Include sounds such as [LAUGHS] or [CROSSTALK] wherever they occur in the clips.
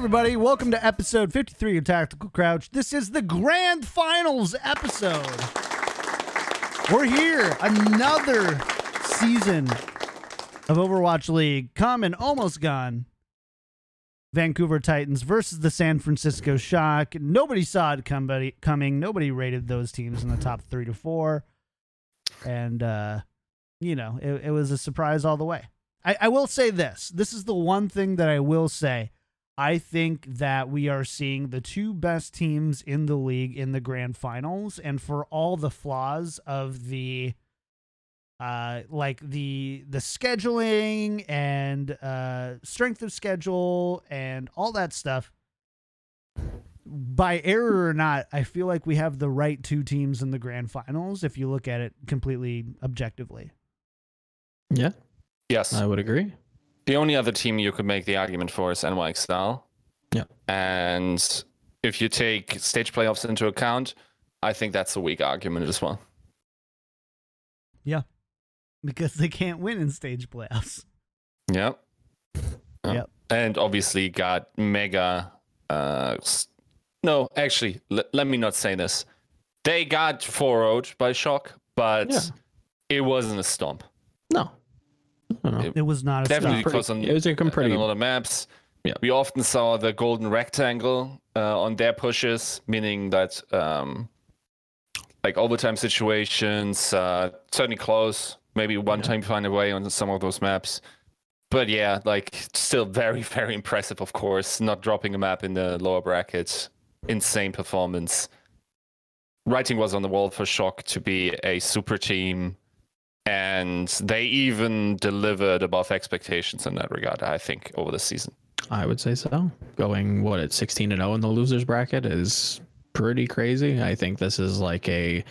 Everybody, welcome to episode 53 of Tactical Crouch. This is the grand finals episode. We're here, another season of Overwatch League, come and almost gone. Vancouver Titans versus the San Francisco Shock. Nobody saw it coming. Nobody rated those teams in the top three to four. And, uh, you know, it, it was a surprise all the way. I, I will say this. This is the one thing that I will say. I think that we are seeing the two best teams in the league in the grand finals, and for all the flaws of the uh like the the scheduling and uh strength of schedule and all that stuff by error or not i feel like we have the right two teams in the grand finals if you look at it completely objectively Yeah, Yes. I would agree. The only other team you could make the argument for is NYXL. Yeah. And if you take stage playoffs into account, I think that's a weak argument as well. Yeah. Because they can't win in stage playoffs Yep. Yeah. Yep. And obviously got mega. Uh, no, actually, l- let me not say this. They got 4 0 by Shock, but Yeah. it wasn't a stomp. No. It- it was not a Definitely stop. because on It was a on pretty. a lot of maps. Yeah. We often saw the golden rectangle uh, on their pushes, meaning that um, like overtime situations, uh, certainly close, maybe one Yeah. time find a way on some of those maps. But yeah, like still very, [LAUGHS] very impressive, of course. Not dropping a map in the lower brackets. Insane performance. Writing was on the wall for Shock to be a super team and they even delivered above expectations in that regard. I think over the season. I would say so. Going what at 16 and 0 in the losers bracket is pretty crazy. I think this is like a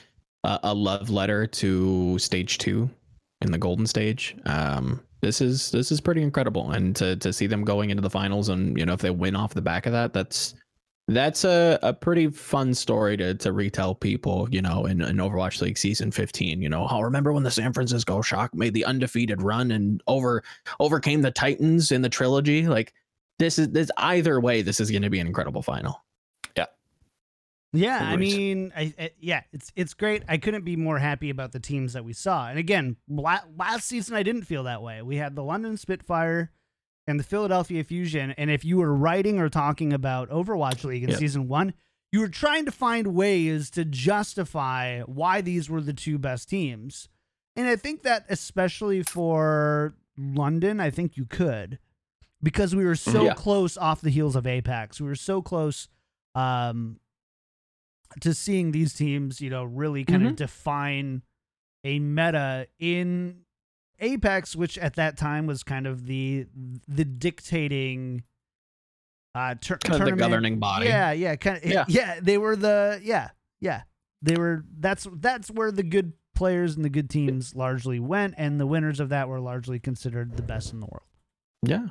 a, a love letter to stage two in the golden stage. Um, this is this is pretty incredible, and to to see them going into the finals and you know if they win off the back of that, that's that's a, a pretty fun story to to retell people, you know, in, in Overwatch League season 15. You know, I'll remember when the San Francisco Shock made the undefeated run and over overcame the Titans in the trilogy? Like this is this either way, this is going to be an incredible final. Yeah, Yeah, I mean, I, I yeah, it's it's great. I couldn't be more happy about the teams that we saw. And again, la- last season I didn't feel that way. We had the London Spitfire and the Philadelphia Fusion, and if you were writing or talking about Overwatch League in Yep. season 1, you were trying to find ways to justify why these were the two best teams. And I think that especially for London, I think you could because we were so Yeah. close off the heels of Apex. We were so close um to seeing these teams, you know, really kind of Mhm. define a meta in Apex, which at that time was kind of the the dictating uh tur- Kind of the governing body. Yeah, yeah, kind of yeah. Yeah. they were the yeah, yeah. They were that's that's where the good players and the good teams largely went and the winners of that were largely considered the best in the world. Yeah.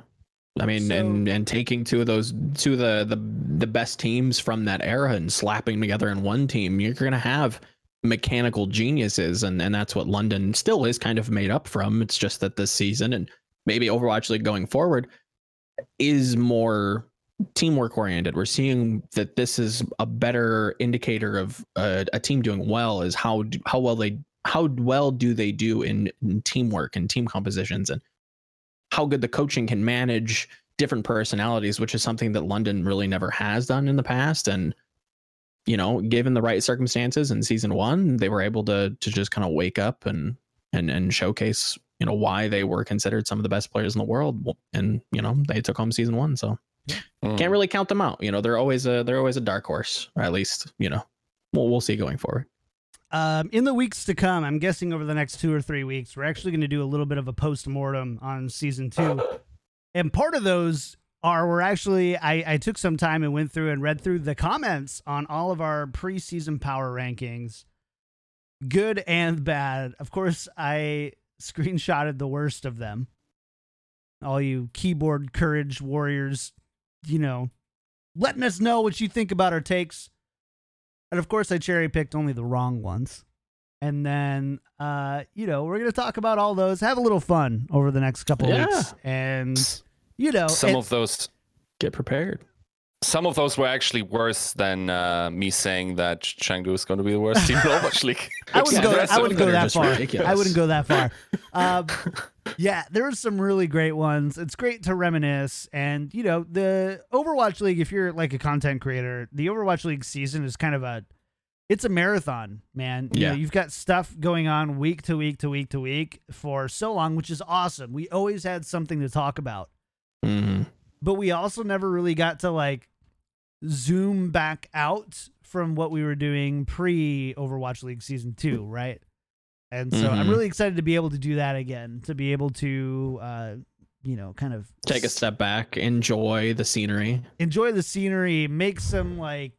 I mean, So- and and taking two of those two of the the the best teams from that era and slapping together in one team, you're gonna have mechanical geniuses, and and that's what London still is kind of made up from. It's just that this season and maybe Overwatch League going forward is more teamwork oriented. We're seeing that this is a better indicator of a, a team doing well is how how well they how well do they do in, in teamwork and team compositions and how good the coaching can manage different personalities, which is something that London really never has done in the past. And you know, given the right circumstances in season one, they were able to to just kind of wake up and and and showcase you know why they were considered some of the best players in the world. And you know, they took home season one, so Mm. can't really count them out. You know, they're always a they're always a dark horse, or at least you know. We'll we'll see going forward. Um, in the weeks to come, I'm guessing over the next two or three weeks, we're actually going to do a little bit of a post mortem on season two. And part of those are we're actually, I, I took some time and went through and read through the comments on all of our preseason power rankings, good and bad. Of course, I screenshotted the worst of them. All you keyboard courage warriors, you know, letting us know what you think about our takes. And of course, I cherry picked only the wrong ones. And then, uh, you know, we're going to talk about all those, have a little fun over the next couple Yeah. weeks. And, you know, Some of those Get prepared. some of those were actually worse than uh, me saying that Chengdu is going to be the worst team in Overwatch League. [LAUGHS] I wouldn't go. I wouldn't go that far. ridiculous. I wouldn't go that far. [LAUGHS] Um, yeah, there are some really great ones. It's great to reminisce, and you know, the Overwatch League. If you're like a content creator, the Overwatch League season is kind of a, it's a marathon, man. You Yeah. know, you've got stuff going on week to week to week to week for so long, which is awesome. We always had something to talk about, Mhm. but we also never really got to like zoom back out from what we were doing pre Overwatch League season two, right? And so I'm Mhm. really excited to be able to do that again, to be able to, uh, you know, kind of Take a step back, enjoy the scenery. enjoy the scenery, make some like,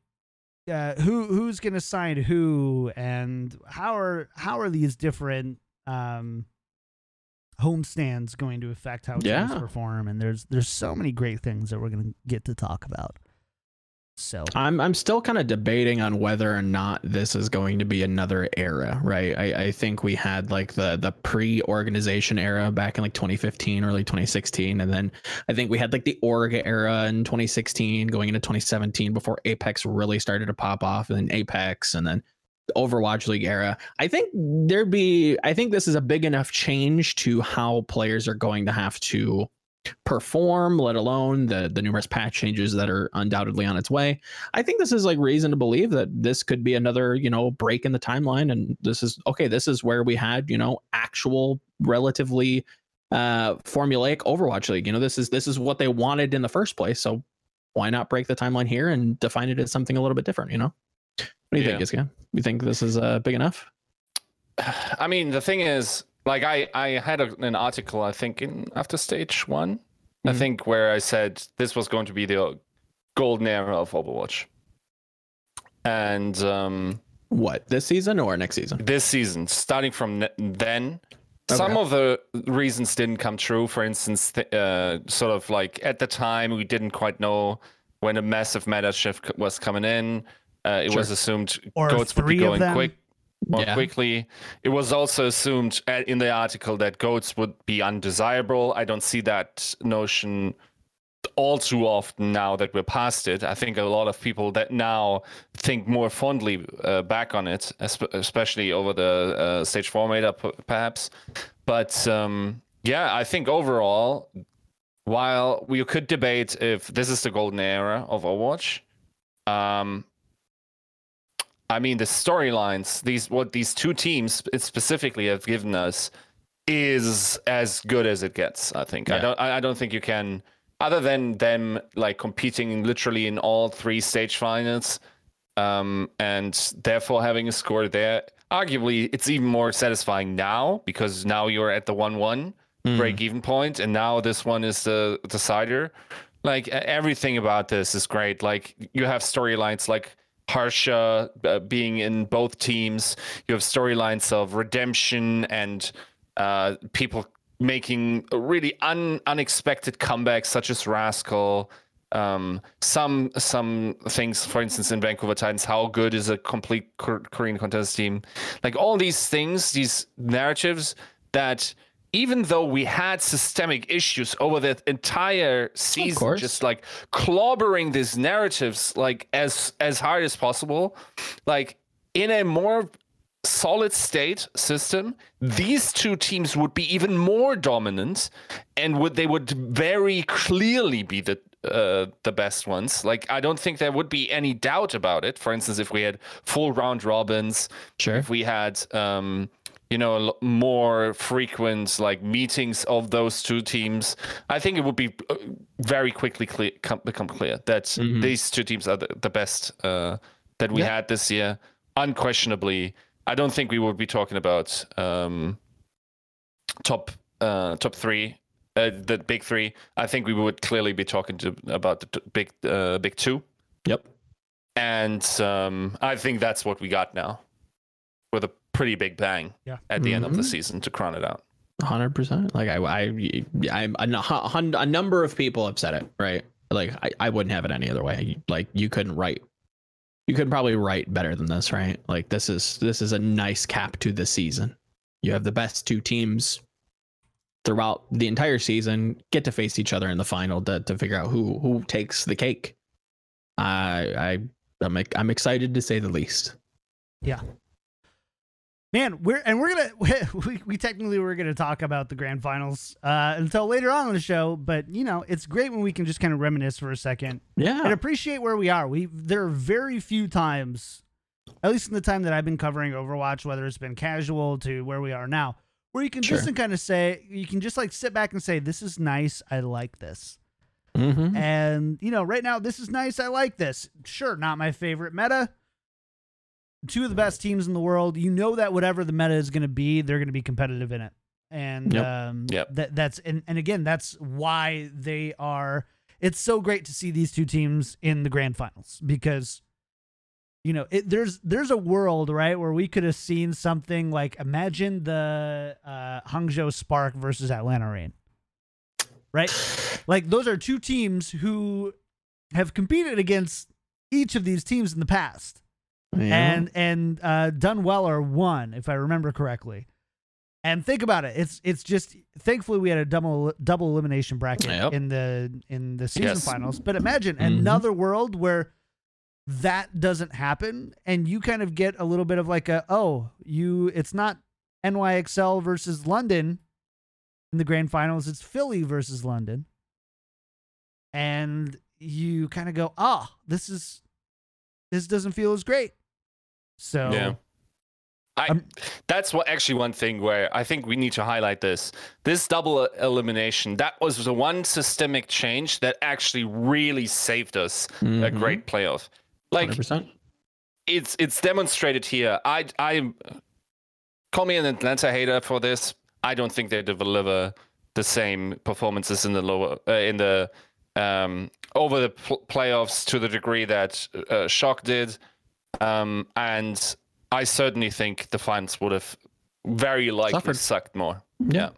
uh, who who's gonna sign who, and how are how are these different um, homestands going to affect how teams perform? And there's there's so many great things that we're gonna get to talk about. So I'm I'm still kind of debating on whether or not this is going to be another era, right? I, I think we had like the the pre-organization era back in like 2015, early 2016, and then I think we had like the org era in 2016, going into 2017 before Apex really started to pop off, and then Apex, and then the Overwatch League era. I think there'd be I think this is a big enough change to how players are going to have to perform, let alone the the numerous patch changes that are undoubtedly on its way. I think this is like reason to believe that this could be another, you know, break in the timeline. And this is okay, this is where we had, you know, actual relatively uh formulaic Overwatch League. You know, this is this is what they wanted in the first place. So why not break the timeline here and define it as something a little bit different, you know? What do you Yeah. think, Yiska? You think this is uh big enough? [SIGHS] I mean, the thing is, like, I I had a, an article, I think, in after stage one, I Mhm. think, where I said this was going to be the golden era of Overwatch, and um, What, this season or next season? this season, starting from then. Some of the reasons didn't come true. For instance, th- uh, sort of like at the time, we didn't quite know when a massive meta shift c- was coming in. Uh, it Sure. was assumed Or goats would be going quick more Yeah. quickly. It was also assumed in the article that goats would be undesirable. I don't see that notion all too often now that we're past it. I think a lot of people that now think more fondly uh, back on it, especially over the uh, stage four meta, p- perhaps. But um, yeah, I think overall, while we could debate if this is the golden era of Overwatch, um, I mean the storylines, these what these two teams specifically have given us is as good as it gets. I think. I don't. I I don't think you can, other than them like competing literally in all three stage finals, um, and therefore having a score there. Arguably, it's even more satisfying now because now you're at the one-one Mm. break even point, and now this one is the decider. Like everything about this is great. Like you have storylines like Harsha uh, being in both teams. You have storylines of redemption and uh, people making really un- unexpected comebacks, such as Rascal. Um, some some things, for instance, in Vancouver Titans, how good is a complete Kor- Korean contest team? Like all these things, these narratives that even though we had systemic issues over the entire season, just like clobbering these narratives like as as hard as possible, like in a more solid state system, these two teams would be even more dominant, and would they would very clearly be the uh, the best ones. Like I don't think there would be any doubt about it. For instance, if we had full round robins, Sure. if we had um, you know more frequent like meetings of those two teams, I think it would be uh, very quickly clear, come, become clear that Mhm. these two teams are the, the best uh, that we Yeah. had this year, unquestionably. I don't think we would be talking about um, top uh, top three, uh, the big three. I think we would clearly be talking to about the t- big uh, big two, Yep. and um, I think that's what we got now, with a pretty big bang Yeah. at the end of the Mhm. season to crown it out. Hundred percent. Like I, I, I'm a, a number of people have said it. Right. Like I, I wouldn't have it any other way. Like you couldn't write. You could probably write better than this, right? Like this is this is a nice cap to the season. You have the best two teams throughout the entire season get to face each other in the final to, to figure out who who takes the cake. I I I'm I'm excited to say the least. Man, we're and we're gonna [LAUGHS] we, we technically we're gonna talk about the grand finals uh, until later on in the show, but you know it's great when we can just kind of reminisce for a second Yeah. and appreciate where we are. We there are very few times, at least in the time that I've been covering Overwatch, whether it's been casual to where we are now, where you can Sure. just kind of say you can just like sit back and say this is nice, I like this, Mm-hmm. and you know right now this is nice, I like this. Sure, not my favorite meta. Two of the best teams in the world. You know that whatever the meta is going to be, they're going to be competitive in it, and Yep. um, Yep. that that's and, and again that's why they are. It's so great to see these two teams in the grand finals because you know it, there's there's a world right where we could have seen something like imagine the uh, Hangzhou Spark versus Atlanta Reign, right? Like those are two teams who have competed against each of these teams in the past and and uh, done well or won, if I remember correctly. And think about it. It's it's just thankfully we had a double double elimination bracket Yep. in the in the season Yes. finals. But imagine Mhm. another world where that doesn't happen and you kind of get a little bit of like a oh, you it's not NYXL versus London in the grand finals, it's Philly versus London. And you kind of go, "Oh, this is this doesn't feel as great." So Yeah. I, that's what actually one thing where I think we need to highlight this. This double elimination, that was the one systemic change that actually really saved us a Mhm. great playoff. Like 100%. it's it's demonstrated here. I I call me an Atlanta hater for this. I don't think they deliver the same performances in the lower uh, in the um, over the pl- playoffs to the degree that uh, Shock did, um, and I certainly think the finals would have very likely Suffered. sucked more. Yeah.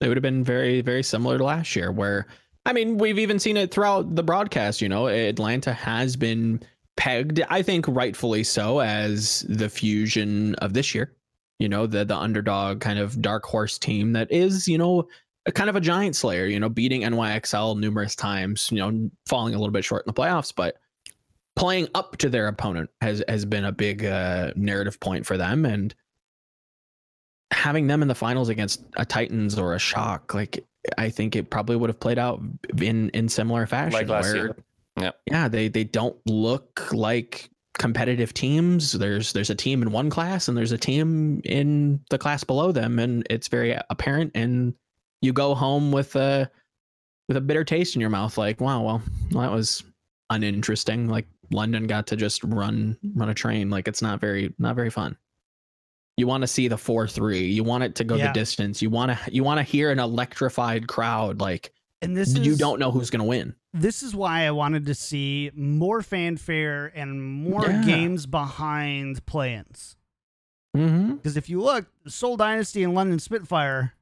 It would have been very, very similar to last year, where, I mean, we've even seen it throughout the broadcast. You know, Atlanta has been pegged, I think rightfully so, as the fusion of this year. You know, the the underdog kind of dark horse team that is, you know, a kind of a giant slayer, you know, beating NYXL numerous times, you know, falling a little bit short in the playoffs, but playing up to their opponent has has been a big uh, narrative point for them and having them in the finals against a Titans or a Shock, like I think it probably would have played out in in similar fashion. Like last where, year. Yeah. Yeah, they they don't look like competitive teams. There's there's a team in one class and there's a team in the class below them, and it's very apparent. And you go home with a with a bitter taste in your mouth, like, wow, well, that was uninteresting. Like London got to just run run a train. Like it's not very not very fun. You want to see the four three. You want it to go Yeah. the distance. You want to you want to hear an electrified crowd. Like and this you is don't know who's gonna win. this is why I wanted to see more fanfare and more Yeah. games behind play-ins. Mm-hmm. Because if you look, Seoul Dynasty and London Spitfire,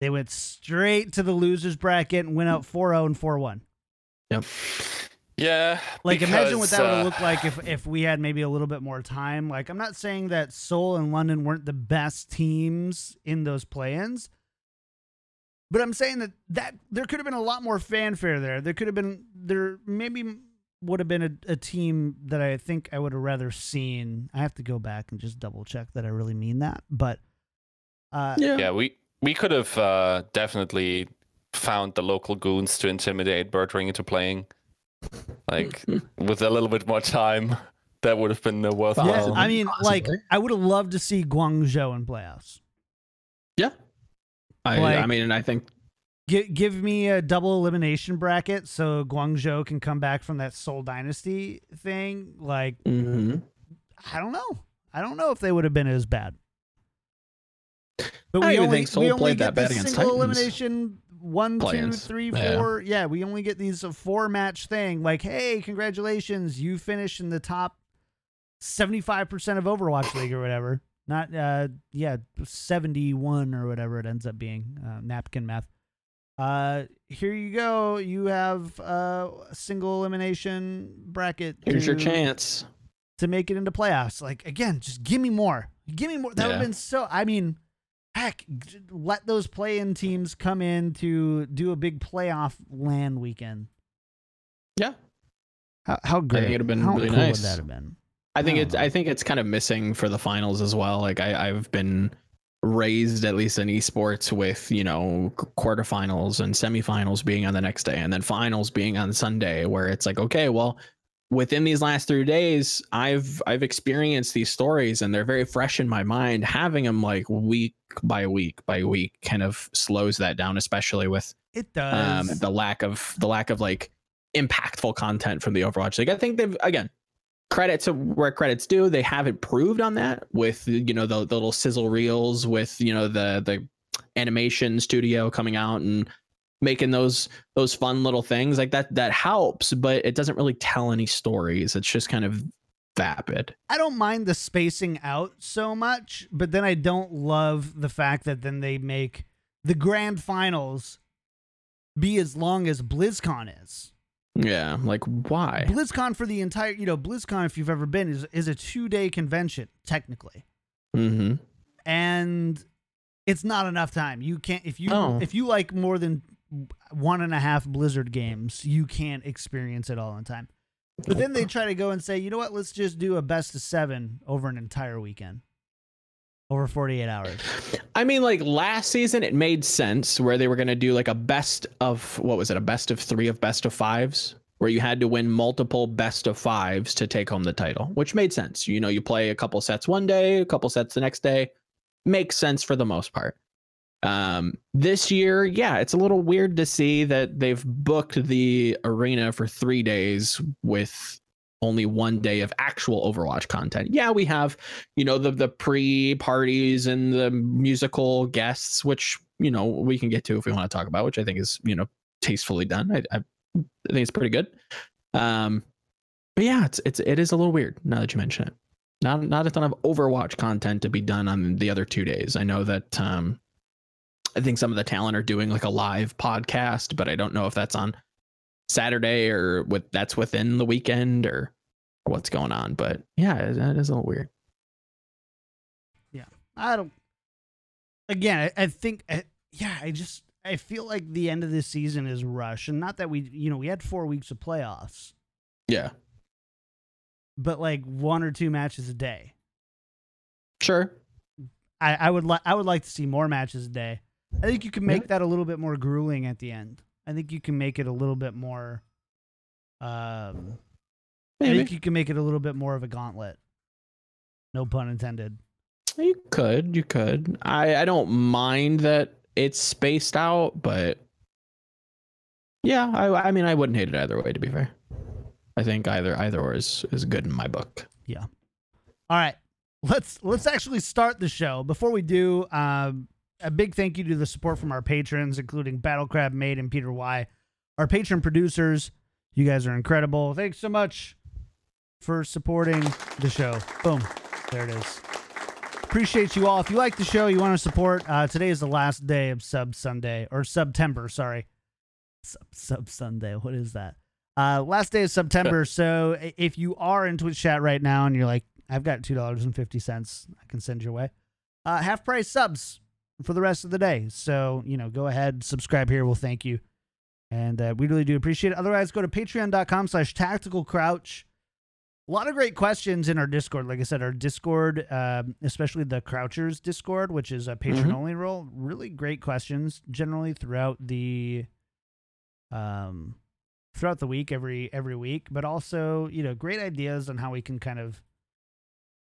they went straight to the losers bracket and went out 4-0 and 4-1. Yeah. Like imagine what that would uh, have looked like if if we had maybe a little bit more time. Like I'm not saying that Seoul and London weren't the best teams in those play-ins, but I'm saying that that there could have been a lot more fanfare there. There could have been there maybe would have been a, a team that I think I would have rather seen. I have to go back and just double check that I really mean that, but uh, Yeah. Yeah, we we could have uh, definitely found the local goons to intimidate Birdring into playing. Like with a little bit more time, that would have been uh, yeah, worthwhile. I mean, like I would have loved to see Guangzhou in playoffs. Yeah. I, Like- I mean, and I think Give, give me a double elimination bracket so Guangzhou can come back from that Seoul Dynasty thing. Like, mhm. I don't know. I don't know if they would have been as bad. But I we even only, think Seoul we only played get that bad the against single Titans. elimination one, two, three, Yeah. Yeah, we only get these a four match thing. Like, hey, congratulations, you finished in the top seventy five percent of Overwatch League or whatever. Not uh yeah, seventy one or whatever it ends up being. Uh, napkin math. Uh here you go. You have uh, a single elimination bracket. here's your chance. to make it into playoffs. Like again, just give me more. Give me more. That would have been so. I mean, heck, let those play-in teams come in to do a big playoff land weekend. Yeah. How, how great? it'd have been how really cool nice. would that have been? I think I it's know. I think it's kind of missing for the finals as well. Like I, I've been raised at least in esports with you know qu- quarterfinals and semifinals being on the next day and then finals being on Sunday where it's like okay well within these last three days I've I've experienced these stories and they're very fresh in my mind having them like week by week by week kind of slows that down especially with It um, does. the lack of the lack of like impactful content from the Overwatch League. I think they've again credit to where credit's due. They have improved on that with you know the, the little sizzle reels with you know the the animation studio coming out and making those those fun little things like that that helps but it doesn't really tell any stories it's just kind of vapid I don't mind the spacing out so much, but then I don't love the fact that then they make the grand finals be as long as BlizzCon is. yeah like why BlizzCon for the entire, you know, BlizzCon if you've ever been is is a 2-day convention technically. mm-hmm And it's not enough time. You can't if you Oh. if you like more than one and a half Blizzard games, you can't experience it all in time. But then they try to go and say, you know what? Let's just do a best of seven over an entire weekend, over forty-eight hours. I mean, like last season, it made sense where they were going to do like a best of what was it, a best of three of best of fives, where you had to win multiple best of fives to take home the title, which made sense. You know, you play a couple sets one day, a couple sets the next day, makes sense for the most part. Um, this year, yeah, it's a little weird to see that they've booked the arena for three days with only one day of actual Overwatch content. Yeah, we have you know the the pre parties and the musical guests which you know we can get to if we want to talk about which i think is you know tastefully done. I, I, I think it's pretty good. Um but yeah it's it's it is a little weird now that you mention it. Not not a ton of overwatch content to be done on the other two days. I know that um i think some of the talent are doing like a live podcast but i don't know if that's on saturday or with that's within the weekend or what's going on but yeah it, it is a little weird Yeah, I don't. Again, I, I think, I, yeah, I just I feel like the end of this season is rush, and not that we, you know, we had four weeks of playoffs, yeah but like one or two matches a day. sure I, I would like I would like to see more matches a day. I think you can make that a little bit more grueling at the end. I think you can make it a little bit more. Um, I Maybe. think you can make it a little bit more of a gauntlet. No pun intended. You could, you could. I I don't mind that it's spaced out, but yeah, I I mean I wouldn't hate it either way. To be fair, I think either either or is is good in my book. Yeah. All right, let's let's actually start the show. Before we do, um, a big thank you to the support from our patrons, including Battle Crab Made and Peter Y, our patron producers. You guys are incredible. Thanks so much for supporting the show. Boom, there it is. Appreciate you all. If you like the show, you want to support. Uh, today is the last day of Sub Sunday or September. Sorry, Sub Sub Sunday. What is that? Uh, last day of September. [LAUGHS] so if you are in Twitch chat right now and you're like, I've got two dollars and fifty cents, I can send your way. Uh, half price subs for the rest of the day. So you know, go ahead, subscribe here. We'll thank you, and uh, we really do appreciate it. Otherwise, go to Patreon.com/slash Tactical Crouch. A lot of great questions in our Discord. Like I said, our Discord, um, especially the Crouchers Discord, which is a patron only role, really great questions generally throughout the um throughout the week every every week, but also, you know, great ideas on how we can kind of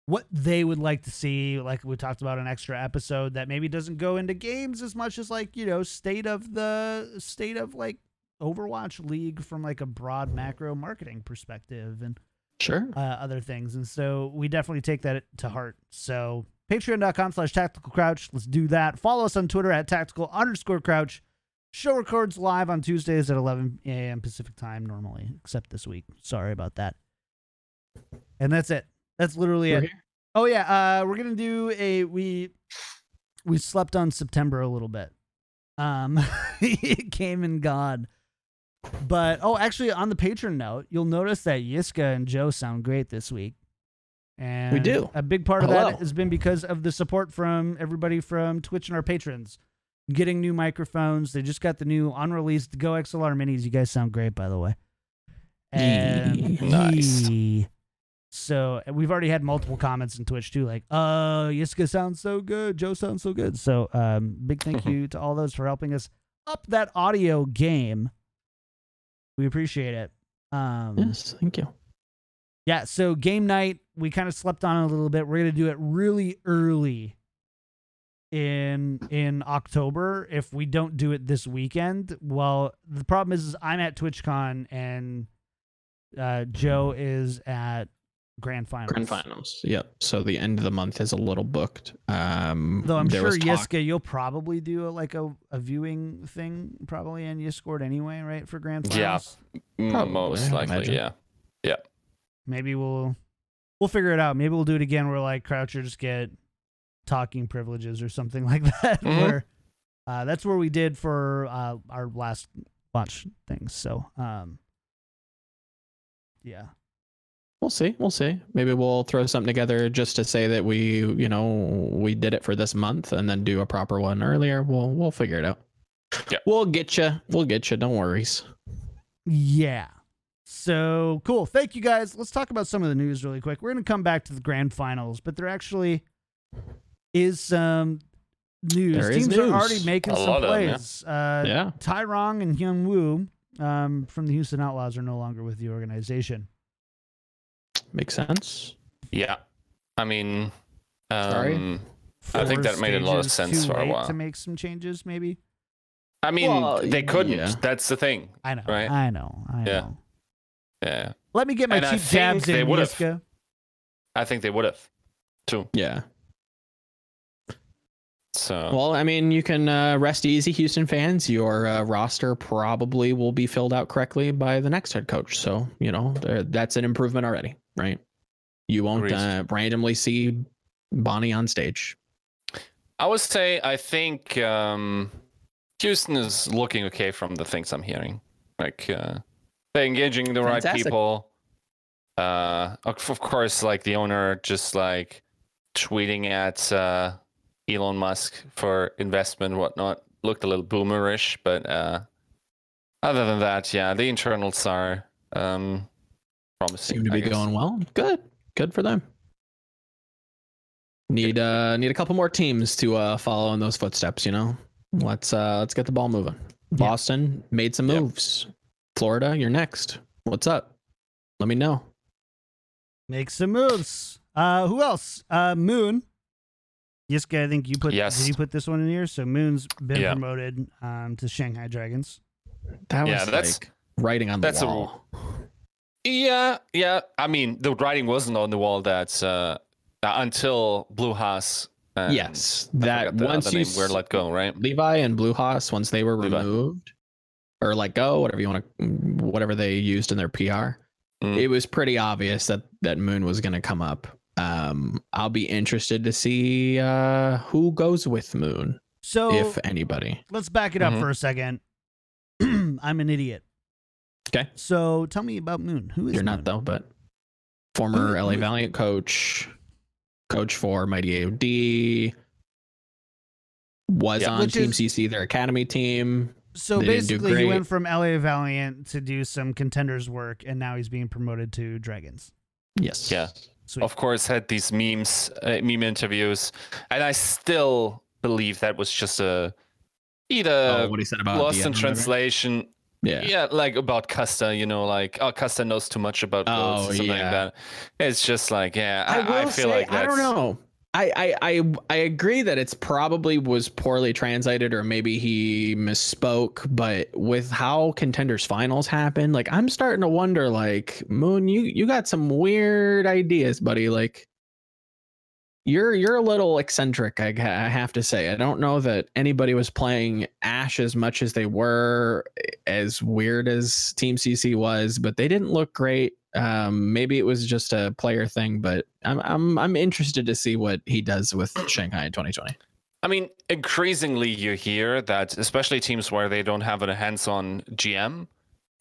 what they would like to see, like we talked about an extra episode that maybe doesn't go into games as much as like, you know, state of the state of like Overwatch League from like a broad macro marketing perspective and Sure. uh, other things. And so we definitely take that to heart. So patreon.com slash tactical crouch. Let's do that. Follow us on Twitter at tactical underscore crouch. Show records live on Tuesdays at 11 a.m. Pacific time normally, except this week. Sorry about that. And that's it. That's literally We're it. here. Oh yeah, uh, we're gonna do a we we slept on September a little bit. Um, [LAUGHS] it came and gone. But oh, actually, on the patron note, you'll notice that Yiska and Joe sound great this week. And we do. A big part of Hello. that has been because of the support from everybody from Twitch and our patrons. Getting new microphones. They just got the new unreleased Go XLR minis. You guys sound great, by the way. And Nice. he- so we've already had multiple comments in Twitch too, like, "Uh, Yiska sounds so good. Joe sounds so good." So, um, big thank [LAUGHS] you to all those for helping us up that audio game. We appreciate it. Um, Yes, thank you. yeah, so game night, we kind of slept on it a little bit. We're gonna do it really early in in October. If we don't do it this weekend, well, the problem is, is I'm at TwitchCon and uh, Joe is at Grand Finals. Grand finals. Yep. So the end of the month is a little booked. Um, Though I'm there sure was talk- Yiska, you'll probably do a, like a, a viewing thing probably in Discord anyway, right? For Grand Finals. Mm, Probably, Most likely, imagine. yeah. maybe we'll we'll figure it out. Maybe we'll do it again where like Croucher just get talking privileges or something [LAUGHS] like that. Mhm. Where uh, that's where we did for uh, our last bunch things. So um, yeah, We'll see. We'll see. Maybe we'll throw something together just to say that we, you know, we did it for this month, and then do a proper one earlier. We'll we'll figure it out. Yeah. We'll get you. We'll get you. Don't worries. yeah. So cool. Thank you guys. Let's talk about some of the news really quick. We're gonna come back to the grand finals, but there actually is some news. There is Teams are news. already making A some lot of 'em, yeah. plays. Uh, yeah. Tyrong and Hyun Woo um, from the Houston Outlaws are no longer with the organization. Makes sense. Yeah. I mean, Sorry? um, I think that made a lot of sense for a while. To make some changes, maybe. I mean, Well, they couldn't. yeah. That's the thing. I know. Right. I know. I Yeah. know. Yeah. Let me get my And I cheap think jabs they in, would've. Yiska. I think they would have too. Yeah. So Well, I mean, you can uh, rest easy, Houston fans. Your uh, roster probably will be filled out correctly by the next head coach. So you know that's an improvement already, right? You won't uh, randomly see Bonnie on stage. I would say I think um, Houston is looking okay from the things I'm hearing. Like uh, they're engaging the right people. Uh, of of course, like the owner just like tweeting at uh, Elon Musk for investment, whatnot. Looked a little boomerish, but uh, other than that, yeah, the internals are um, promising. Seem to be going well. Good, good for them. Need uh need a couple more teams to uh follow in those footsteps. You know, let's uh let's get the ball moving. Boston made some Yep. moves. Florida, you're next. What's up? Let me know. Make some moves. Uh, who else? Uh, Moon. Yiska, I think you put. Yes. Did you put this one in here? So Moon's been Yeah. promoted um, to Shanghai Dragons. That was Yeah, that's- like writing on the that's a- wall. Yeah, yeah. I mean, the writing wasn't on the wall that uh, uh, until Blue Haas. and yes, that the once other you were let go, right? Levi and Blue Haas, once they were Levi. removed or let go, whatever you want to, whatever they used in their PR, Mm. it was pretty obvious that that Moon was going to come up. Um, I'll be interested to see uh, who goes with Moon, So if anybody. let's back it up Mhm. for a second. [CLEARS THROAT] I'm an idiot. Okay. So tell me about Moon. Who is You're Moon? not though, but former Who- LA who- Valiant coach, coach for Mighty AOD, was Yeah. on Team is- CC, their academy team. So They basically, he went from LA Valiant to do some contenders work, and now he's being promoted to Dragons. Yes. Yeah. Sweet. Of course, had these memes, uh, meme interviews, and I still believe that was just a either oh, what he said about lost in or whatever? translation. Yeah. Yeah. like about Custa, you know, like oh, Custa knows too much about Oh, or something yeah. like that. It's just like, yeah, I, I, I, feel say, like that's, I don't know. I, I I I agree that it's probably was poorly translated or maybe he misspoke, but with how contenders finals happen, like I'm starting to wonder like Moon, you you got some weird ideas, buddy. Like you're you're a little eccentric, I, I have to say. I don't know that anybody was playing Ash as much as they were, as weird as Team CC was, but they didn't look great. Um, maybe it was just a player thing, but I'm I'm I'm interested to see what he does with [CLEARS THROAT] Shanghai in 2020. I mean, increasingly you hear that, especially teams where they don't have a hands-on GM,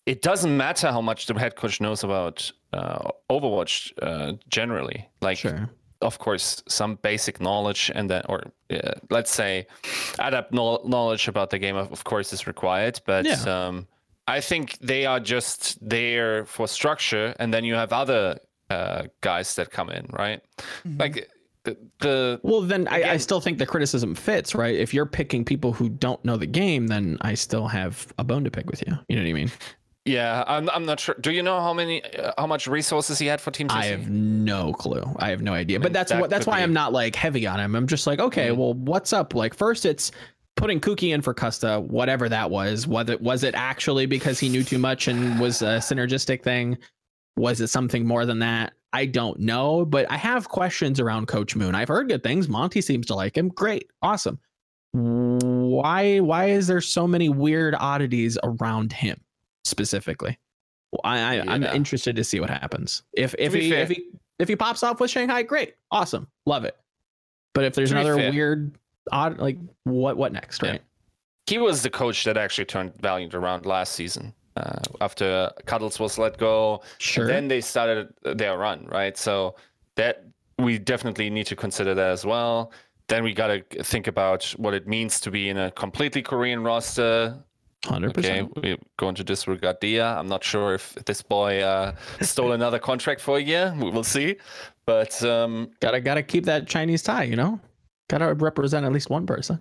it doesn't matter how much the head coach knows about uh, Overwatch uh, generally. Like, Sure. Of course, some basic knowledge and then, or uh, let's say, adapt kno- knowledge about the game, of, of course, is required. But Yeah. um, I think they are just there for structure, and then you have other uh, guys that come in, right? Mm-hmm. Like the, the Well, then I, I still think the criticism fits, right? If you're picking people who don't know the game, then I still have a bone to pick with you. You know what I mean? Yeah, I'm I'm not sure. Do you know how many uh, how much resources he had for Team TC? I have no clue. I have no idea. But mean, that's that what that's why be- I'm not like heavy on him. I'm just like, okay, Mhm. well, what's up? Like first it's putting Kuki in for Custa, whatever that was. Whether was it actually because he knew too much and was a synergistic thing? Was it something more than that? I don't know, but I have questions around Coach Moon. I've heard good things. Monty seems to like him. Great. Awesome. Why why is there so many weird oddities around him specifically? Well, I, I I'm Yeah. interested to see what happens. If if he fair- if he if he pops off with Shanghai, great, awesome, love it. But if there's To another weird odd like what what next, Yeah. right? he was the coach that actually turned Valiant around last season. Uh, after Cuddles was let go, Sure. Then they started their run, right? So that we definitely need to consider that as well. Then we got to think about what it means to be in a completely Korean roster. Hundred Okay, percent. we're going to disregard Diya. I'm not sure if this boy uh, stole another contract for a year. We will see. But um, Gotta gotta keep that Chinese tie, you know. Gotta represent at least one person.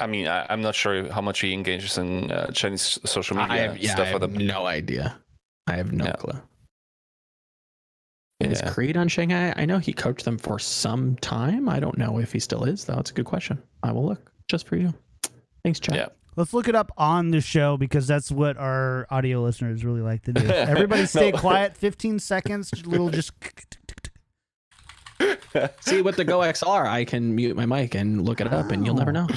I mean, I, I'm not sure how much he engages in uh, Chinese social media I have, yeah, I stuff have for them. no idea. I have no Yeah. clue. Is Creed on Shanghai? I know he coached them for some time. I don't know if he still is, though. It's a good question. I will look just for you. Thanks, Chad. Yeah. Let's look it up on the show because that's what our audio listeners really like to do. [LAUGHS] Everybody stay No. quiet. 15 seconds. Little just. [LAUGHS] See, with the Go XLR, I can mute my mic and look it up, and you'll never know. [GASPS]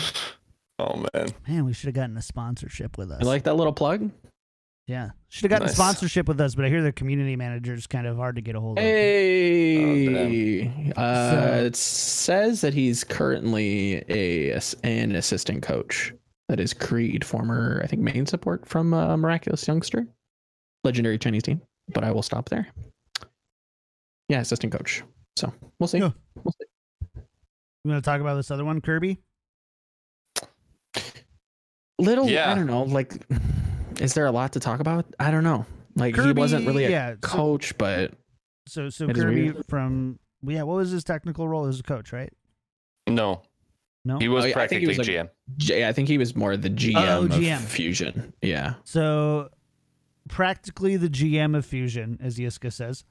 Oh man. Man, we should have gotten a sponsorship with us. You like that little plug? yeah. Should have gotten Nice. a sponsorship with us, but I hear the community manager is kind of hard to get a hold of. Hey, uh, So- it says that he's currently a an assistant coach. That is Creed, former I think main support from uh, Miraculous Youngster, legendary Chinese team. But I will stop there. Yeah, assistant coach. So we'll see. Yeah. We'll see. You want to talk about this other one, Kirby? Little, Yeah. I don't know. Like, is there a lot to talk about? I don't know. Like he wasn't really a yeah, so- coach, but So, so Kirby from yeah, what was his technical role as a coach, right? No, No. he was Oh, yeah, I think he practically was a- GM. J- I think he was more the GM, Oh, GM. of Fusion. Yeah. So, practically the GM of Fusion, as Yiska says.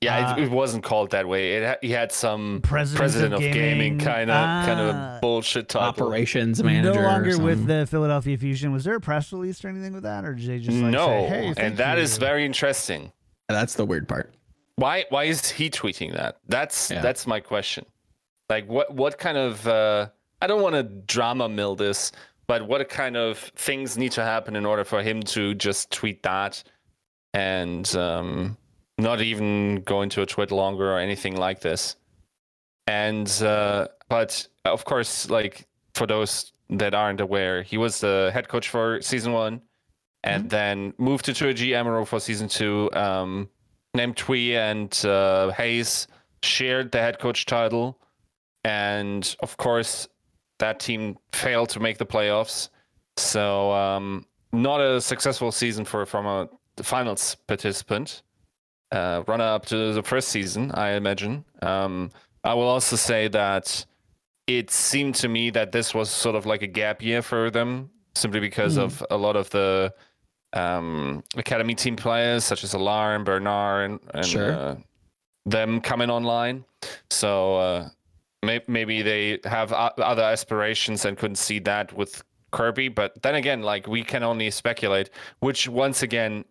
Yeah, Uh, it, it wasn't called that way. It ha- he had some President, president of, of gaming kind of kind of Ah. a bullshit title. Operations manager. No longer with the Philadelphia Fusion. Was there a press release or anything with that, or did they just like no, say, "Hey, thank and that is you." very interesting. That's the weird part. Why why is he tweeting that? That's Yeah. that's my question. Like what what kind of uh I don't want to drama mill this, but what kind of things need to happen in order for him to just tweet that and um not even go into a tweet longer or anything like this. And uh but of course like for those that aren't aware, he was the head coach for season 1 and then moved to, a GM role for season 2 um named Twee and uh, Hayes shared the head coach title, and of course, that team failed to make the playoffs. So, um, not a successful season for from a finals participant. Uh, runner up to the first season, I imagine. Um, I will also say that it seemed to me that this was sort of like a gap year for them, simply because Hmm. of a lot of the um, academy team players such as Alarm, Bernard, and, and Sure. uh, them coming online. So uh, maybe they have other aspirations and couldn't see that with Kirby. But then again, like we can only speculate, which once again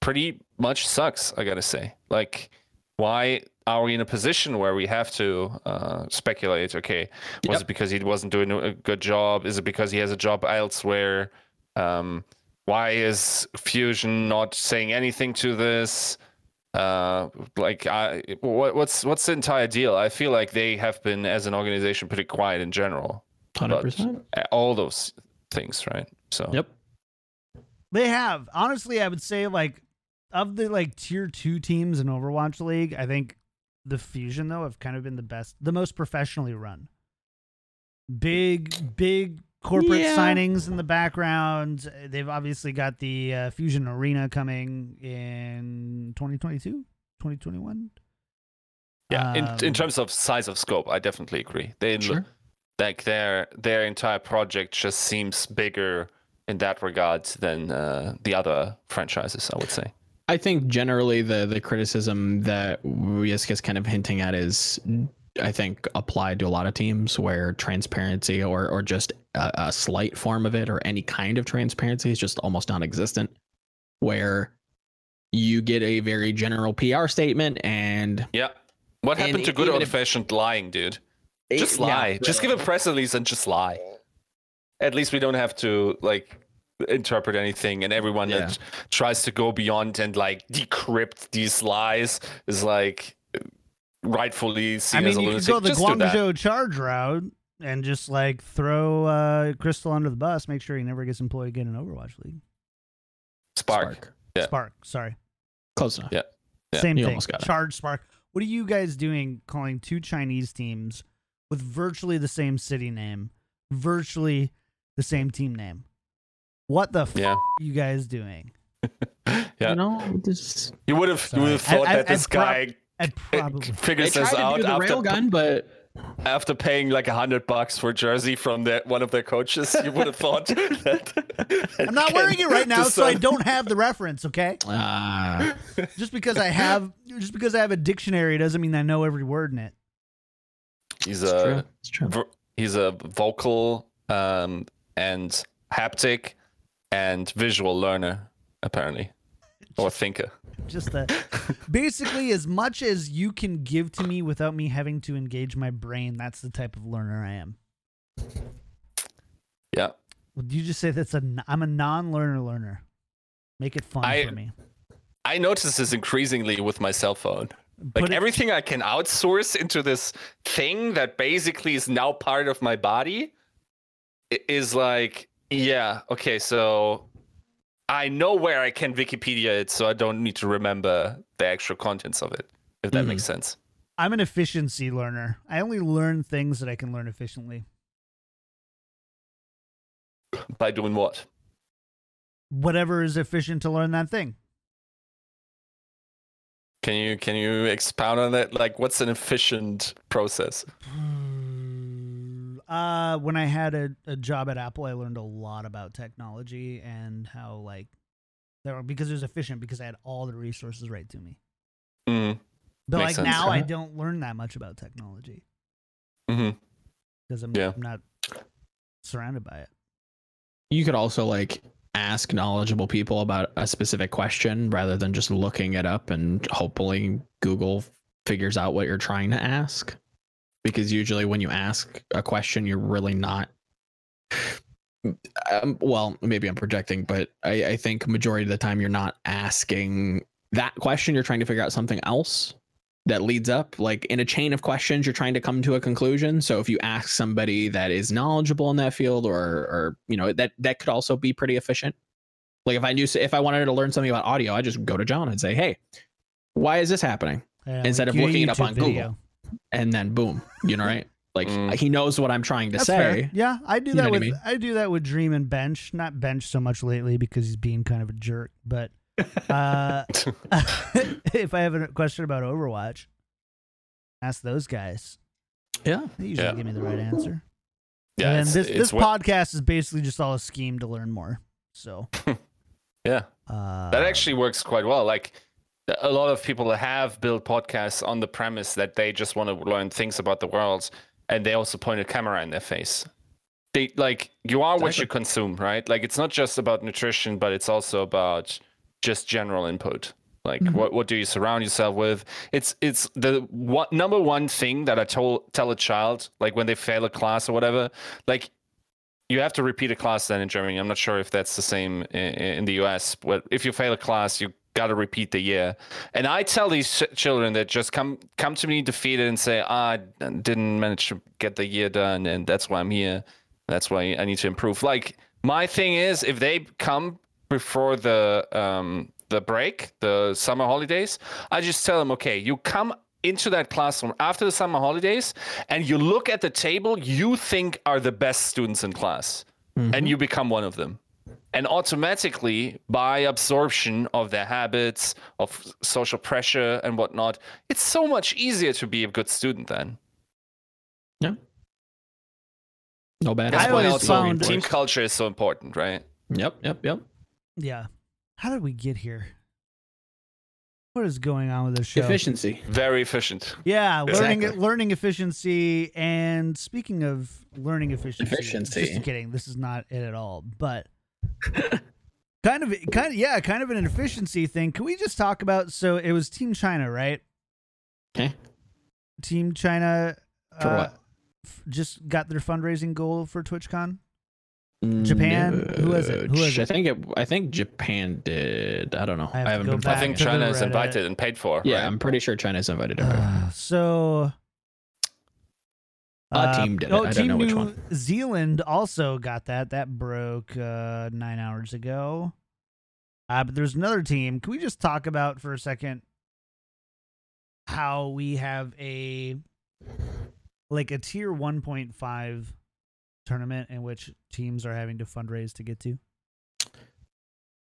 pretty much sucks. I gotta say, like why are we in a position where we have to uh, speculate? Okay, was Yep. it because he wasn't doing a good job? Is it because he has a job elsewhere? Um, why is Fusion not saying anything to this? Uh, like, I, what, what's what's the entire deal? I feel like they have been, as an organization, pretty quiet in general. Hundred percent. Uh, All those things, right? So, Yep. They have. Honestly, I would say like of the like tier two teams in Overwatch League, I think the Fusion though have kind of been the best, the most professionally run. Big, big corporate Yeah. signings in the background. They've obviously got the uh, Fusion Arena coming in 2022, 2021. Yeah, in, in Um, terms of size of scope, I definitely agree. They Sure. like their their entire project just seems bigger in that regard than uh, the other franchises. I would say. I think generally the the criticism that Risk is kind of hinting at is I think applied to a lot of teams where transparency or or just a, a slight form of it or any kind of transparency is just almost non-existent where you get a very general PR statement and Yeah. What happened to good even old if- fashioned lying, dude? Just Yeah, lie. Just give a press release and just lie. At least we don't have to like interpret anything and everyone Yeah. that tries to go beyond and like decrypt these lies is like rightfully seen I as mean, a you could go the just. Guangzhou charge route and just like throw uh, Crystal under the bus. Make sure he never gets employed again in Overwatch League. Spark. Yeah. Spark, sorry. close enough. Yeah. Yeah, Same you thing. almost got it. Charge Spark. What are you guys doing calling two Chinese teams with virtually the same city name, virtually the same team name? What the f- Yeah. are you guys doing? [LAUGHS] Yeah. You know, this, You would have you would have thought I- that I- this I'd prob- guy I'd probably. they figures tried this out do the after railgun, but after paying like a hundred bucks for jersey from their, one of their coaches. You would have [LAUGHS] thought that. I'm not wearing it right now, so I don't have the reference. Okay, uh, [LAUGHS] just because I have, just because I have a dictionary doesn't mean I know every word in it. He's it's a true. It's true. he's a vocal um, and haptic and visual learner apparently, or thinker. Just that, basically, as much as you can give to me without me having to engage my brain, that's the type of learner I am. Yeah. Would you just say that's a I'm a non-learner learner. Make it fun I- for me. I notice this increasingly with my cell phone. Like it- everything I can outsource into this thing that basically is now part of my body is like, yeah, okay, so I know where I can Wikipedia it, so I don't need to remember the actual contents of it, if that Mhm. makes sense. I'm an efficiency learner. I only learn things that I can learn efficiently. By doing what? Whatever is efficient to learn that thing. Can you can you expound on that? Like, what's an efficient process? [SIGHS] [SIGHS] [SIGHS] Uh, when I had a, a job at Apple, I learned a lot about technology and how like there were, because it was efficient because I had all the resources right to me. Mm, But Makes like sense, now, I don't learn that much about technology because I'm, Yeah. I'm not surrounded by it. you could also like ask knowledgeable people about a specific question rather than just looking it up and hopefully Google figures out what you're trying to ask. Because usually when you ask a question, you're really not. Um, well, maybe I'm projecting, but I, I think majority of the time you're not asking that question. You're trying to figure out something else that leads up. Like in a chain of questions, you're trying to come to a conclusion. So if you ask somebody that is knowledgeable in that field, or or you know that that could also be pretty efficient. Like if I knew if I wanted to learn something about audio, I just go to John and say, "Hey, why is this happening?" Yeah, Instead of your looking it up on Google. And then boom, you know, right? [LAUGHS] Like Mm. he knows what I'm trying to That's say. fair. Yeah, I do You that what I with mean? I, do that with Dream and Bench. Not Bench so much lately because he's being kind of a jerk. But [LAUGHS] uh, [LAUGHS] if I have a question about Overwatch, ask those guys. Yeah. They usually Yeah. give me the right answer. Yeah, and it's, this it's this what- podcast is basically just all a scheme to learn more. So yeah. uh, That actually works quite well. Like a lot of people have built podcasts on the premise that they just want to learn things about the world, and they also point a camera in their face. They like you are what you consume, right? Like it's not just about nutrition, but it's also about just general input. Like Mhm. what what do you surround yourself with? It's it's the one, number one thing that I told tell a child like when they fail a class or whatever. Like you have to repeat a class then in Germany. I'm not sure if that's the same in, in the US, but if you fail a class, you got to repeat the year. And I tell these ch- children that just come come to me defeated and say, ah, I didn't manage to get the year done, and that's why I'm here. That's why I need to improve. Like my thing is, if they come before the um the break, the summer holidays, I just tell them, okay, you come into that classroom after the summer holidays and you look at the table you think are the best students in class and you become one of them and automatically by absorption of their habits of social pressure and whatnot it's so much easier to be a good student then Yeah. No bad. that's I why always also found- team culture is so important right Yep. Yep. Yep. Yeah. How did we get here? What is going on with this show? Efficiency. very efficient Yeah, learning Exactly. learning efficiency. And speaking of learning efficiency, Efficiency. Just kidding. This is not it at all. But [LAUGHS] kind of, kind of, yeah, kind of an efficiency thing. Can we just talk about? So it was Team China, right? Okay. Team China. For uh, what? f- Just got their fundraising goal for BlizzCon. Japan? Who is it? Who is I it? think it. I think Japan did. I don't know. I have I haven't been. i think to the china is invited and paid for Yeah, right? I'm pretty sure China's invited everyone. Uh, so A team did it. Oh, I don't know which New one. Zealand also got that. That broke uh, nine hours ago. Uh, but there's another team. Can we just talk about for a second how we have a like a tier 1.5 tournament in which teams are having to fundraise to get to?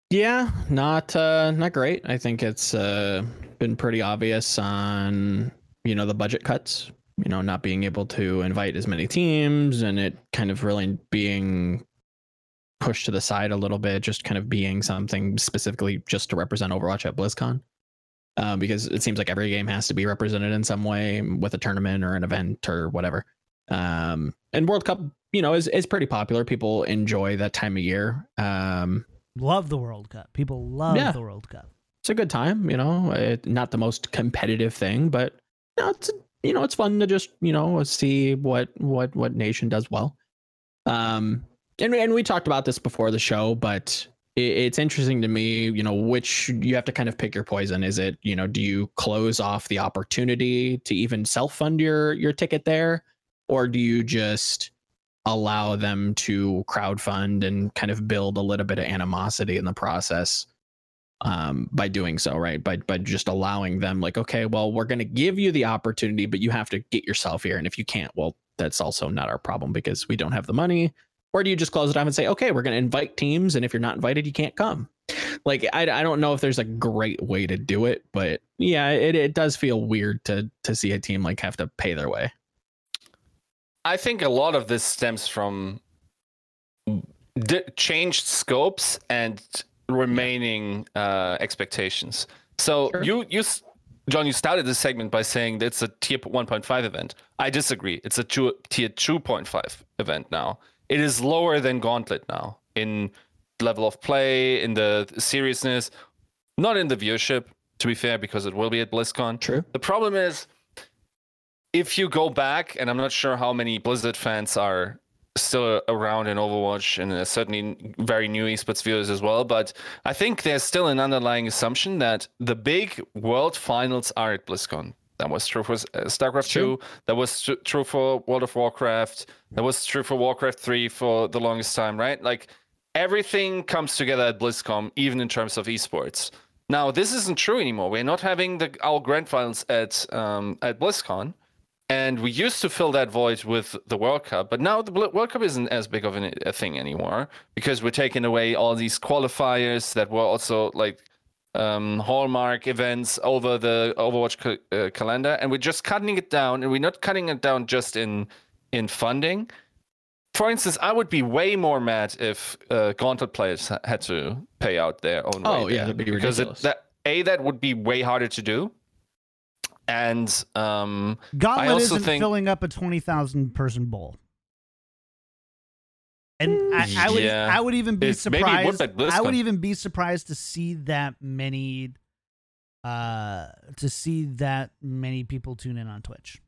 Yeah, not uh not great. I think it's uh been pretty obvious on you know the budget cuts, you know, not being able to invite as many teams and it kind of really being pushed to the side a little bit, just kind of being something specifically just to represent Overwatch at BlizzCon. Um, because it seems like every game has to be represented in some way with a tournament or an event or whatever. Um, and World Cup, you know, is is pretty popular. People enjoy that time of year. Um, Love the World Cup. People love Yeah. the World Cup. it's a good time, you know. It, not the most competitive thing, but you know, it's you know it's fun to just you know see what what what nation does well. Um, and we- and we talked about this before the show, but it, it's interesting to me, you know, which you have to kind of pick your poison. Is it you know, do you close off the opportunity to even self fund your your ticket there, or do you just allow them to crowdfund and kind of build a little bit of animosity in the process? Um, by doing so, right? By by just allowing them, like, okay, well, we're going to give you the opportunity, but you have to get yourself here, and if you can't, well, that's also not our problem because we don't have the money. Or do you just close it off and say, okay, we're going to invite teams, and if you're not invited, you can't come? Like, I, I don't know if there's a great way to do it, but yeah, it, it does feel weird to to see a team like have to pay their way. I think a lot of this stems from d- changed scopes and remaining uh, expectations. So Sure. you you John, you started this segment by saying that it's a tier 1.5 event. I disagree. It's a two, tier 2.5 event now. It is lower than Gauntlet now in level of play, in the seriousness, not in the viewership. To be fair, because it will be at BlizzCon. True. The problem is, if you go back, and I'm not sure how many Blizzard fans are still around in Overwatch, and uh, certainly very new esports viewers as well, but I think there's still an underlying assumption that the big world finals are at BlizzCon. That was true for uh, StarCraft True. 2. That was tr- true for World of Warcraft. That was true for Warcraft 3 for the longest time, right? Like everything comes together at BlizzCon, even in terms of esports. Now, this isn't true anymore. We're not having the our grand finals at um, at BlizzCon, and we used to fill that void with the World Cup. But now the World Cup isn't as big of an, a thing anymore because we're taking away all these qualifiers that were also like um, hallmark events over the Overwatch ca- uh, calendar, and we're just cutting it down. And we're not cutting it down just in in funding. For instance, I would be way more mad if uh, Gauntlet players had to pay out their own. Oh, yeah, that'd be because it, that a that would be way harder to do, and um, Gauntlet also isn't think- filling up a twenty thousand person bowl. And I, I would Yeah. I would even be It's- would surprised. I would even be surprised to see that many uh to see that many people tune in on Twitch.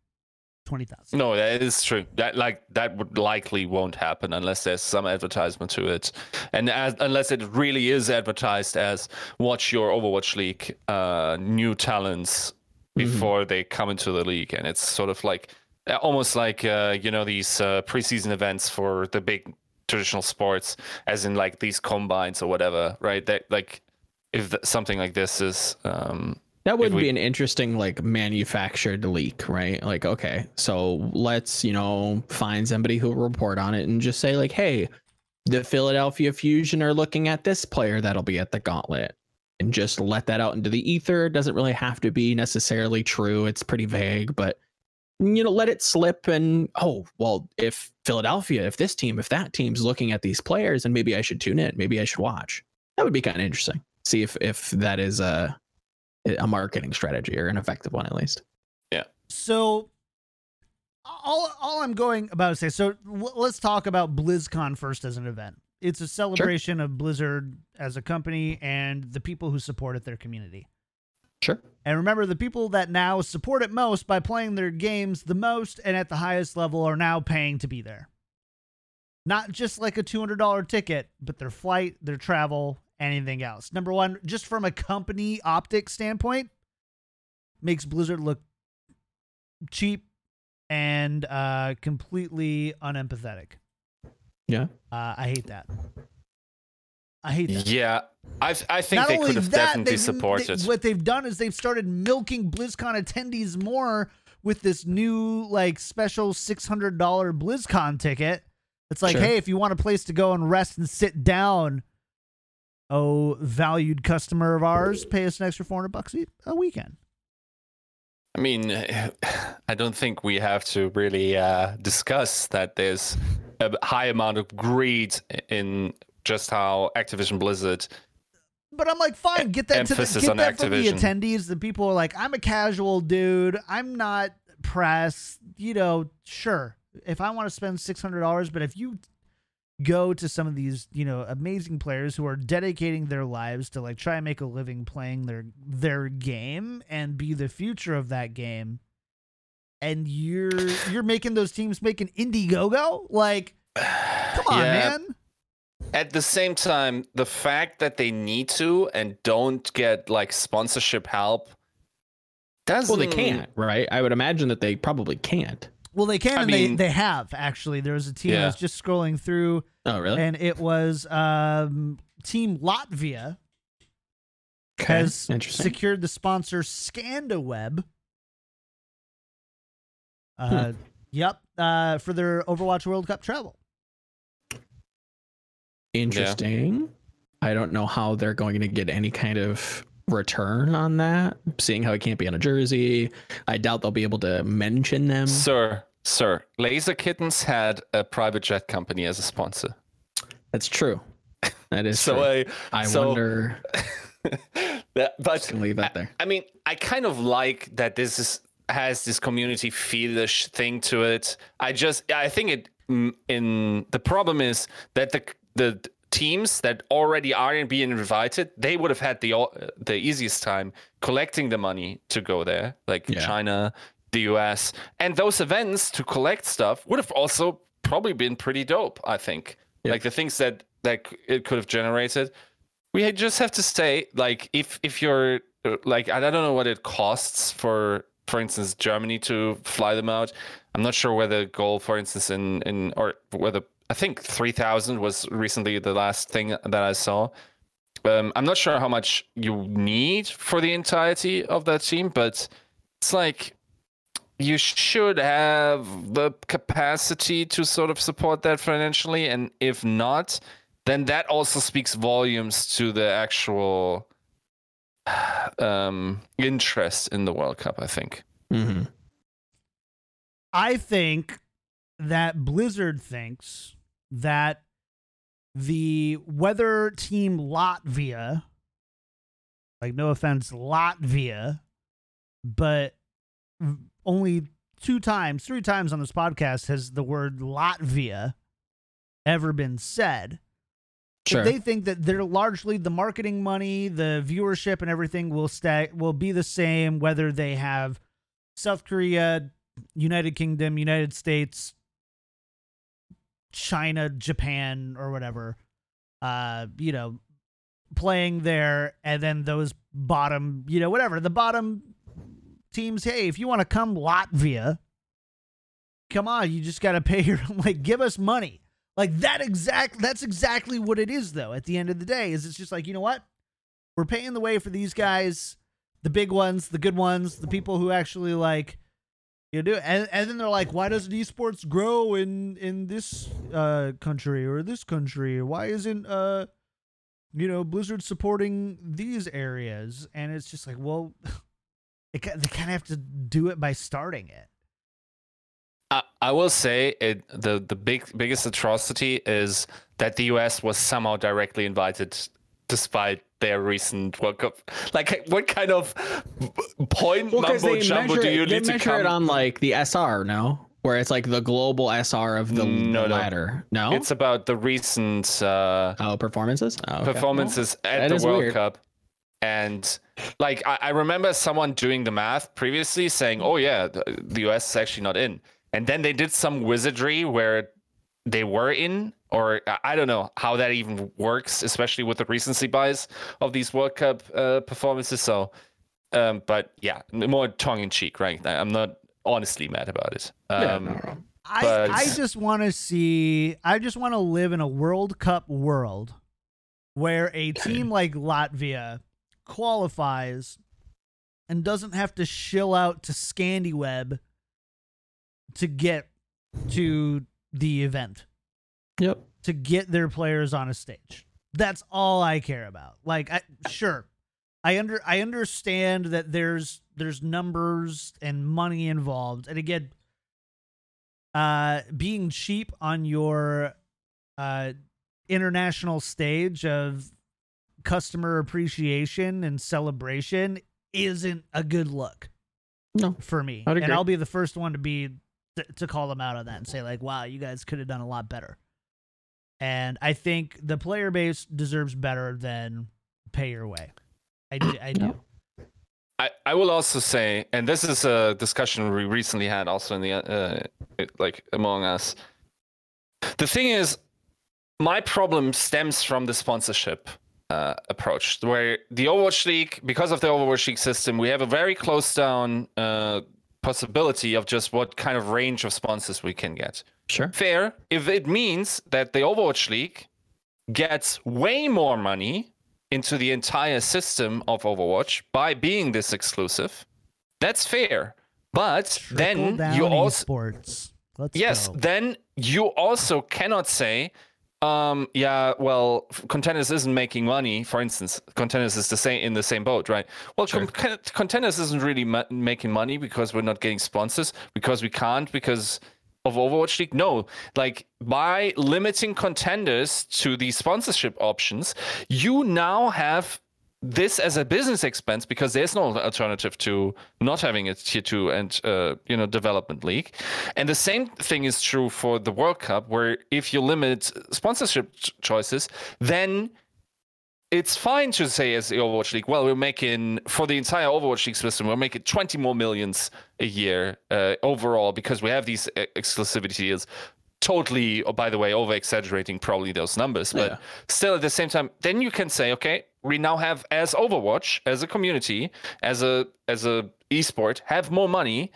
Twenty thousand. No, that is true. That like that would likely won't happen unless there's some advertisement to it, and as, unless it really is advertised as watch your Overwatch League uh, new talents before they come into the league, and it's sort of like uh, almost like uh, you know these uh, preseason events for the big traditional sports, as in like these combines or whatever, right? That like if th- something like this is um, That would we- be an interesting like manufactured leak, right? Like, okay, so let's, you know, find somebody who will report on it and just say, like, hey, the Philadelphia Fusion are looking at this player that'll be at the gauntlet. And just let that out into the ether. It doesn't really have to be necessarily true. It's pretty vague, but you know, let it slip and oh, well, if Philadelphia, if this team, if that team's looking at these players, and maybe I should tune in, maybe I should watch. That would be kind of interesting. See if if that is a a marketing strategy or an effective one at least. Yeah. So all all I'm going about to say. So l- let's talk about BlizzCon first as an event. It's a celebration of Blizzard as a company and the people who support it, their community. Sure. And remember, the people that now support it most by playing their games the most and at the highest level are now paying to be there. Not just like a $200 ticket, but their flight, their travel, anything else. Number one, just from a company optic standpoint, makes Blizzard look cheap and uh, completely unempathetic. Yeah. Uh, I hate that. I hate that. Yeah, I I think Not they only could have that, definitely they've- supported. they- what they've done is they've started milking BlizzCon attendees more with this new like special six hundred dollar BlizzCon ticket. It's like, Sure. hey, if you want a place to go and rest and sit down, oh valued customer of ours, pay us an extra four hundred bucks a- a weekend. I mean, [SIGHS] I don't think we have to really uh, discuss that there's a high amount of greed in just how Activision Blizzard. But I'm like, fine, get that to the, get on that from the attendees. The people are like, I'm a casual dude. I'm not press. You know, sure. If I want to spend six hundred dollars, but if you go to some of these, you know, amazing players who are dedicating their lives to like try and make a living playing their their game and be the future of that game, and you're you're making those teams making Indiegogo, like, [SIGHS] come on, Yeah, man. At the same time, the fact that they need to and don't get like sponsorship help doesn't. Well, they can't, right? I would imagine that they probably can't. Well, they can, I and mean- they, they have actually. There was a team I was just scrolling through, Oh, really? and it was um, Team Latvia Okay. has Interesting. secured the sponsor ScandiWeb. Uh, Hmm. Yep, uh, for their Overwatch World Cup travel. Interesting. I don't know how they're going to get any kind of return on that, seeing how it can't be on a jersey. I doubt they'll be able to mention them. Sir, sir, Laser Kittens had a private jet company as a sponsor. That's true. That is [LAUGHS] So true. I, I so- wonder. [LAUGHS] that, but Just leave that there. I mean, I kind of like that this is has this community feelish thing to it. I just I think it mm, in the problem is that the the teams that already aren't being invited, they would have had the the easiest time collecting the money to go there, like Yeah. China, the US, and those events to collect stuff would have also probably been pretty dope. I think, Yep. like the things that that it could have generated we just have to say like if if you're uh, like i don't know what it costs for for instance germany to fly them out. I'm not sure whether goal for instance in in or whether i think 3000 was recently the last thing that i saw. Um, i'm not sure how much you need for the entirety of that team but it's like you should have the capacity to sort of support that financially. And if not then that also speaks volumes to the actual um, interest in the World Cup. I think. Mhm. I think that Blizzard thinks that the weather team Latvia, like no offense, Latvia, but only two times, three times on this podcast has the word Latvia ever been said. Sure. They think that they're largely the marketing money, the viewership, and everything will stay will be the same whether they have South Korea, United Kingdom, United States, China, Japan, or whatever. Uh, you know, playing there, and then those bottom, you know, whatever the bottom teams. Hey, if you want to come Latvia, come on, you just got to pay your [LAUGHS] like, give us money. Like that exact that's exactly what it is though. At the end of the day, is it's just like, you know what? We're paying the way for these guys. the big ones, the good ones, the people who actually like you know, do and, and then they're like why doesn't esports grow in in this uh country or this country why isn't uh you know blizzard supporting these areas and it's just like well it, [LAUGHS] they kind of have to do it by starting it I, I will say it the the big biggest atrocity is that the US was somehow directly invited despite their recent World Cup. Like, what kind of point Well, mumbo jumbo do you it, need to measure come? it on like the SR, no? Where it's like the global SR of the, No, the no. ladder. No? It's about the recent uh, oh, performances? Oh, okay. performances that at the World weird. Cup. And like I, I remember someone doing the math previously saying, "Oh yeah, the, the US is actually not in," and then they did some wizardry where they were in, or I- I don't know how that even works, especially with the recency bias of these World Cup uh, performances. So, um, but yeah, more tongue in cheek, right? I- I'm not honestly mad about it. Um, Yeah, no, no. I, I just want to see I just want to live in a World Cup world where a [CLEARS THROAT] team like Latvia qualifies and doesn't have to shill out to ScandiWeb to get to the event Yep. to get their players on a stage. That's all I care about. Like I sure. I under I understand that there's there's numbers and money involved. And again, uh being cheap on your uh international stage of customer appreciation and celebration isn't a good look No. for me. And. I'll be the first one to be to, to call them out on that and say like, "Wow, you guys could have done a lot better." And I think the player base deserves better than pay your way. I. I do. I, I will also say, and this is a discussion we recently had also in the uh, like among us. The thing is, my problem stems from the sponsorship uh, approach, where the Overwatch League, because of the Overwatch League system, we have a very close down uh, possibility of just what kind of range of sponsors we can get. Sure. Fair, if it means that the Overwatch League gets way more money into the entire system of Overwatch by being this exclusive, that's fair. But Trickle then you also esports. Let's yes, go. then you also cannot say, um, yeah, well, contenders isn't making money. For instance, contenders is the same in the same boat, right? Well, Sure. con- contenders isn't really ma- making money because we're not getting sponsors because we can't because of Overwatch League. No, like by limiting contenders to these sponsorship options, you now have this as a business expense because there's no alternative to not having a tier two and uh, you know development league. And the same thing is true for the world cup where if you limit sponsorship choices then it's fine to say as the overwatch league well we're making for the entire overwatch league system we're making 20 more millions a year uh, overall because we have these uh, exclusivity deals totally oh, by the way over exaggerating probably those numbers but Yeah. still at the same time then you can say okay we now have as overwatch as a community as a as a esport have more money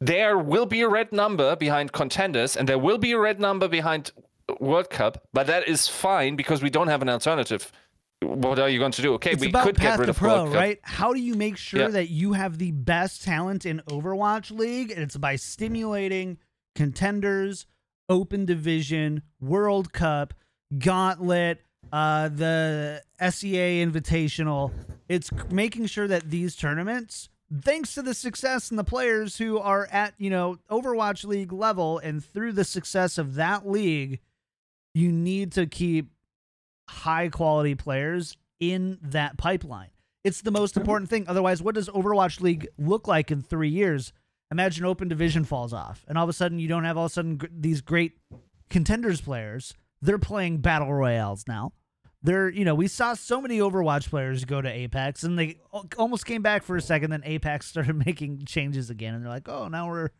there will be a red number behind contenders and there will be a red number behind world cup but that is fine because we don't have an alternative what are you going to do okay It's we could get rid of pro, world cup right? How do you make sure Yeah. that you have the best talent in Overwatch League? And it's by stimulating contenders, open division, World Cup, Gauntlet, uh, the SEA Invitational. It's making sure that these tournaments, thanks to the success and the players who are at you know Overwatch League level, and through the success of that league, you need to keep high quality players in that pipeline. It's the most important thing. Otherwise, what does Overwatch League look like in three years? Imagine Open Division falls off, and all of a sudden you don't have all of a sudden gr- these great contenders players. They're playing battle royales now. They're you know we saw so many Overwatch players go to Apex, and they almost came back for a second. Then Apex [LAUGHS] started making changes again, and they're like, oh, now we're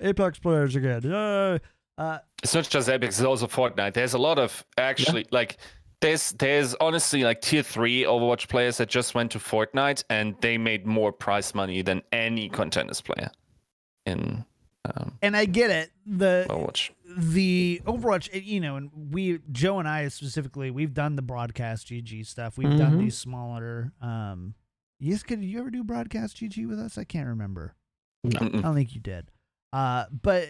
Apex players again. Yay. Uh, it's not just Apex, it's also Fortnite. There's a lot of actually like there's there's honestly like tier three Overwatch players that just went to Fortnite and they made more prize money than any contenders player in um, and I get it. The Overwatch. the Overwatch, you know, and we, Joe and I specifically, we've done the broadcast GG stuff. We've done Mhm. these smaller, um, Yes, could you ever do broadcast GG with us? I can't remember. No. I don't think you did. Uh, but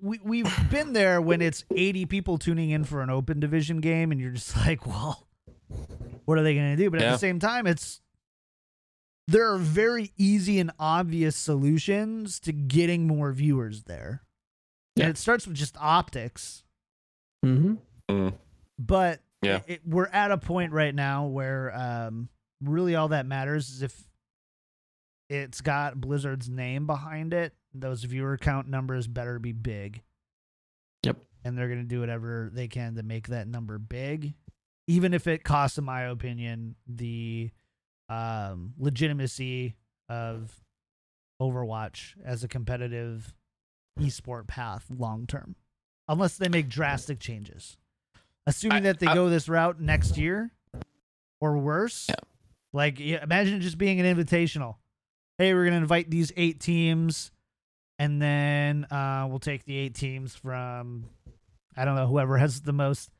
we we've been there when it's 80 people tuning in for an open division game, and you're just like, well, what are they going to do? But at the same time, it's there are very easy and obvious solutions to getting more viewers there. Yeah. And it starts with just optics, Mm-hmm. Mm. but Yeah. it, it- we're at a point right now where um, really all that matters is if it's got Blizzard's name behind it, those viewer count numbers better be big. Yep. And they're going to do whatever they can to make that number big, even if it costs, in my opinion, the um, legitimacy of Overwatch as a competitive esport path long term, unless they make drastic changes. Assuming I- that they I- go this route next year or worse, Yeah. like yeah, imagine just being an invitational. Hey, we're gonna invite these eight teams, and then uh, we'll take the eight teams from I don't know whoever has the most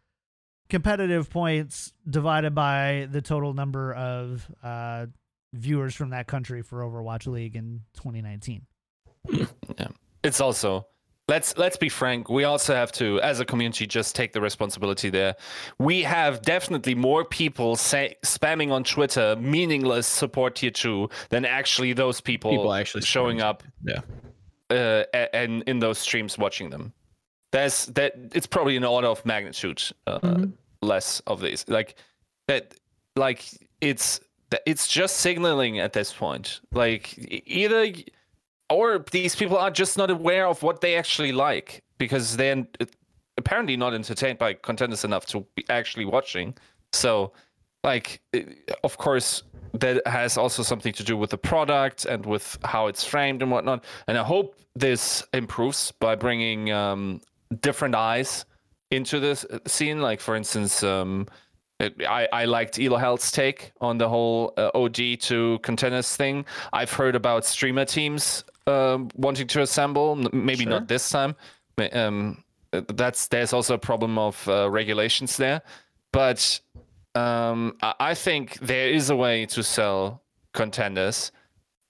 competitive points divided by the total number of uh, viewers from that country for Overwatch League in 2019. it's also let's let's be frank we also have to as a community just take the responsibility there we have definitely more people say, spamming on twitter meaningless support tier 2 than actually those people, People actually showing spamming. up Yeah. uh, and in those streams watching them there's that it's probably an order of magnitude uh, Mhm. Less of these like that like it's it's just signaling at this point. Like either or these people are just not aware of what they actually like because they're uh, apparently not entertained by contenders enough to be actually watching. So like of course that has also something to do with the product and with how it's framed and whatnot. And i hope this improves by bringing um, different eyes into this uh, scene like for instance um, I, I liked Elo Hell's take on the whole uh, OG to contenders thing. I've heard about streamer teams um, wanting to assemble. Maybe Sure. not this time. Um, uh, that's there's also a problem of uh, regulations there, but um, I, I think there is a way to sell contenders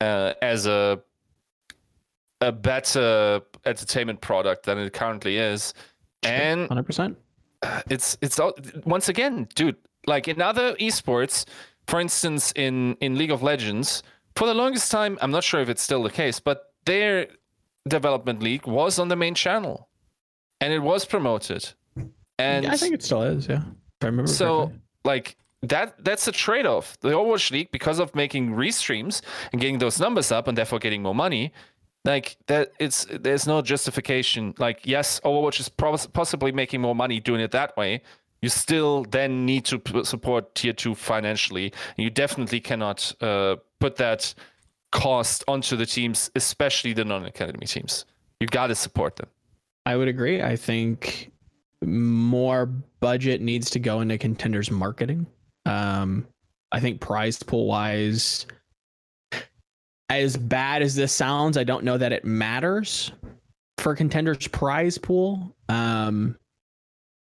uh, as a a better entertainment product than it currently is, and 100%. it's it's all once again dude like in other esports for instance in in league of legends for the longest time i'm not sure if it's still the case but their development league was on the main channel and it was promoted and I think it still is, yeah. I remember so correctly. like that that's a trade-off the overwatch league because of making restreams and getting those numbers up and therefore getting more money like that it's there's no justification. Like yes overwatch is pos- possibly making more money doing it that way. You still then need to p- support tier 2 financially. You definitely cannot uh, put that cost onto the teams especially the non-academy teams. You got to support them. I would agree. I think more budget needs to go into contenders marketing. Um, I think prize pool wise, as bad as this sounds, I don't know that it matters for contenders prize pool. Um,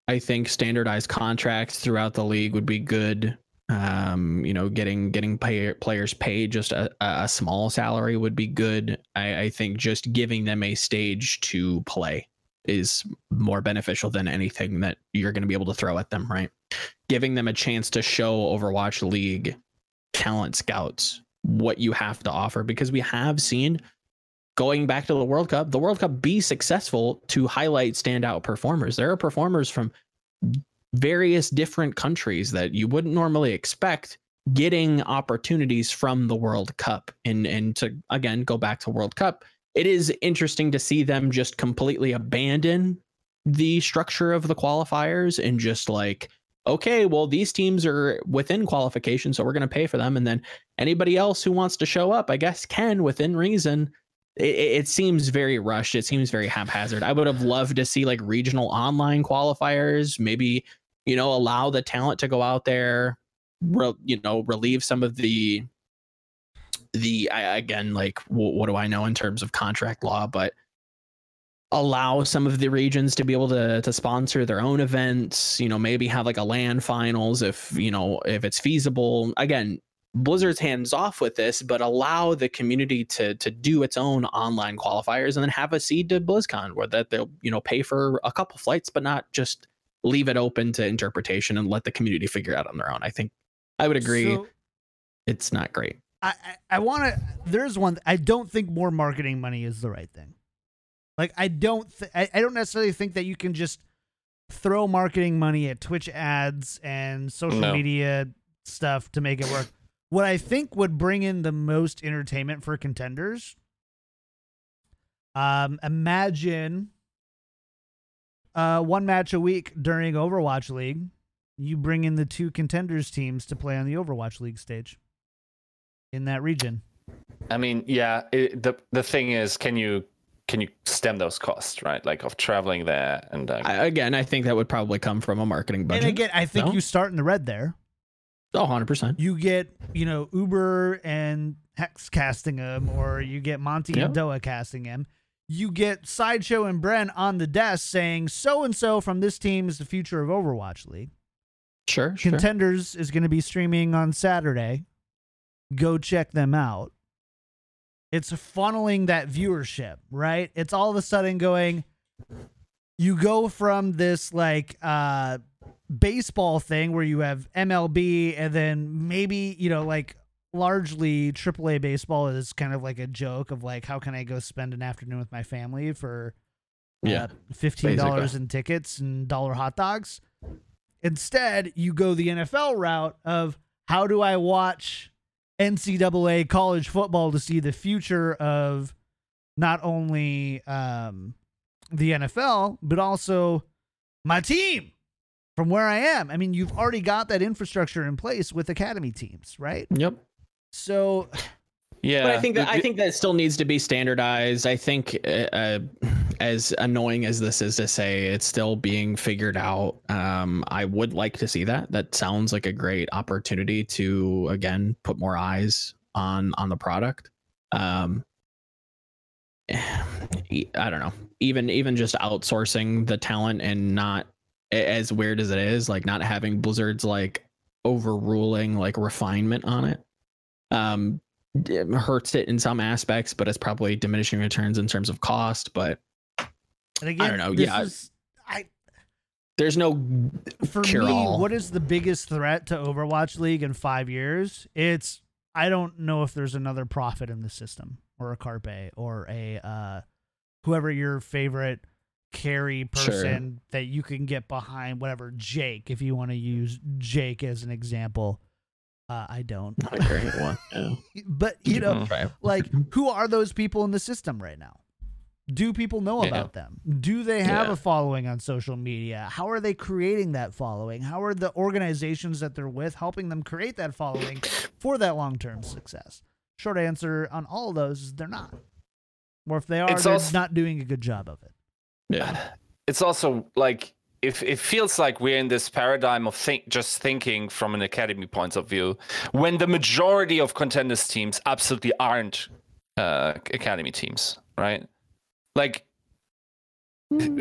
I think standardized contracts throughout the league would be good. Um, you know, getting getting pay, players paid just a, a small salary would be good. I, I think just giving them a stage to play is more beneficial than anything that you're going to be able to throw at them, right? Giving them a chance to show Overwatch League talent scouts what you have to offer because we have seen going back to the World Cup, the World Cup be successful to highlight standout performers. There are performers from various different countries that you wouldn't normally expect getting opportunities from the World Cup. And and to again go back to World Cup, it is interesting to see them just completely abandon the structure of the qualifiers and just like okay well these teams are within qualification so we're going to pay for them. And then anybody else who wants to show up i guess can within reason. It, it seems very rushed. It seems very haphazard. I would have loved to see like regional online qualifiers maybe you know allow the talent to go out there re, you know relieve some of the the I, again like wh- what do i know in terms of contract law but allow some of the regions to be able to to sponsor their own events you know maybe have like a land finals if you know if it's feasible again Blizzard's hands off with this, but allow the community to to do its own online qualifiers and then have a seed to BlizzCon where that they'll you know pay for a couple flights, but not just leave it open to interpretation and let the community figure out on their own. I think I would agree. So, it's not great. I I, I want to. There's one. I don't think more marketing money is the right thing. Like I don't. Th- I, I don't necessarily think that you can just throw marketing money at Twitch ads and social No. media stuff to make it work. What I think would bring in the most entertainment for contenders. Um, imagine uh, one match a week during Overwatch League. You bring in the two contenders teams to play on the Overwatch League stage in that region. I mean, yeah. It, the the thing is, can you can you stem those costs, right? Like of traveling there and um, I, again, I think that would probably come from a marketing budget. And again, I think No? you start in the red there. oh, 100%. You get, you know, Uber and Hex casting him, or you get Monty and Doa casting him. You get Sideshow and Bren on the desk saying, so and so from this team is the future of Overwatch League. Sure, sure. Contenders is going to be streaming on Saturday. Go check them out. It's funneling that viewership, right? It's all of a sudden going, you go from this like uh baseball thing where you have MLB and then maybe, you know, like largely AAA baseball is kind of like a joke of like, how can I go spend an afternoon with my family for Yeah, uh, fifteen dollars basically. in tickets and dollar hot dogs. Instead, you go the NFL route of how do I watch NCAA college football to see the future of not only um, the NFL but also my team from where I am. I mean, you've already got that infrastructure in place with academy teams, right? Yep. So yeah. [SIGHS] But I think that I think that still needs to be standardized. I think, uh, uh, as annoying as this is to say, it's still being figured out. Um, I would like to see that. That sounds like a great opportunity to again put more eyes on on the product. Um, [SIGHS] I don't know. Even even just outsourcing the talent and not as weird as it is, like not having Blizzard's like overruling like refinement on it. Um, it hurts it in some aspects, but it's probably diminishing returns in terms of cost. But and again, don't know, yeah. is- I there's no for cure me, all. what is the biggest threat to Overwatch League in five years? It's I don't know if there's another profit in the system or a Carpe or a uh, whoever your favorite carry Sure. person that you can get behind. Whatever Jake, if you want to use Jake as an example. Uh, I don't, not a great one. Yeah. [LAUGHS] but you know, like who are those people in the system right now do people know Yeah. about them? Do they have Yeah. a following on social media? How are they creating that following? How are the organizations that they're with helping them create that following for that long-term success? Short answer on all of those is they're not. Or if they are It's they're also- not doing a good job of it. Yeah. it's also like if it feels like we're in this paradigm of think just thinking from an academy point of view when the majority of contenders teams absolutely aren't uh, academy teams right like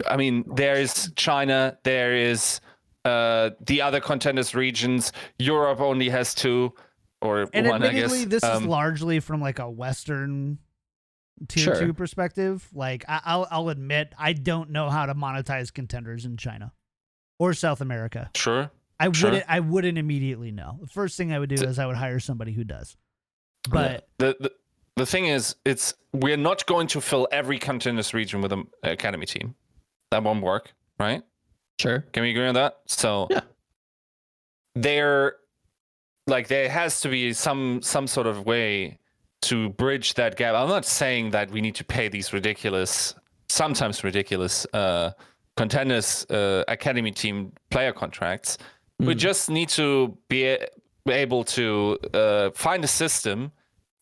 i mean there is china there is uh, the other contenders regions europe only has two or and one i admittedly guess this is Um, largely from like a western tier Sure. two perspective like I, I'll, I'll admit i don't know how to monetize contenders in china or south america sure I Sure. wouldn't. I wouldn't immediately know. The first thing I would do is I would hire somebody who does. But the, the the thing is, it's we're not going to fill every contenders region with an academy team. That won't work, right? Sure. Can we agree on that? So Yeah. there, like, there has to be some some sort of way to bridge that gap. I'm not saying that we need to pay these ridiculous, sometimes ridiculous, uh, contenders uh, academy team player contracts. We Mm. just need to be able to uh, find a system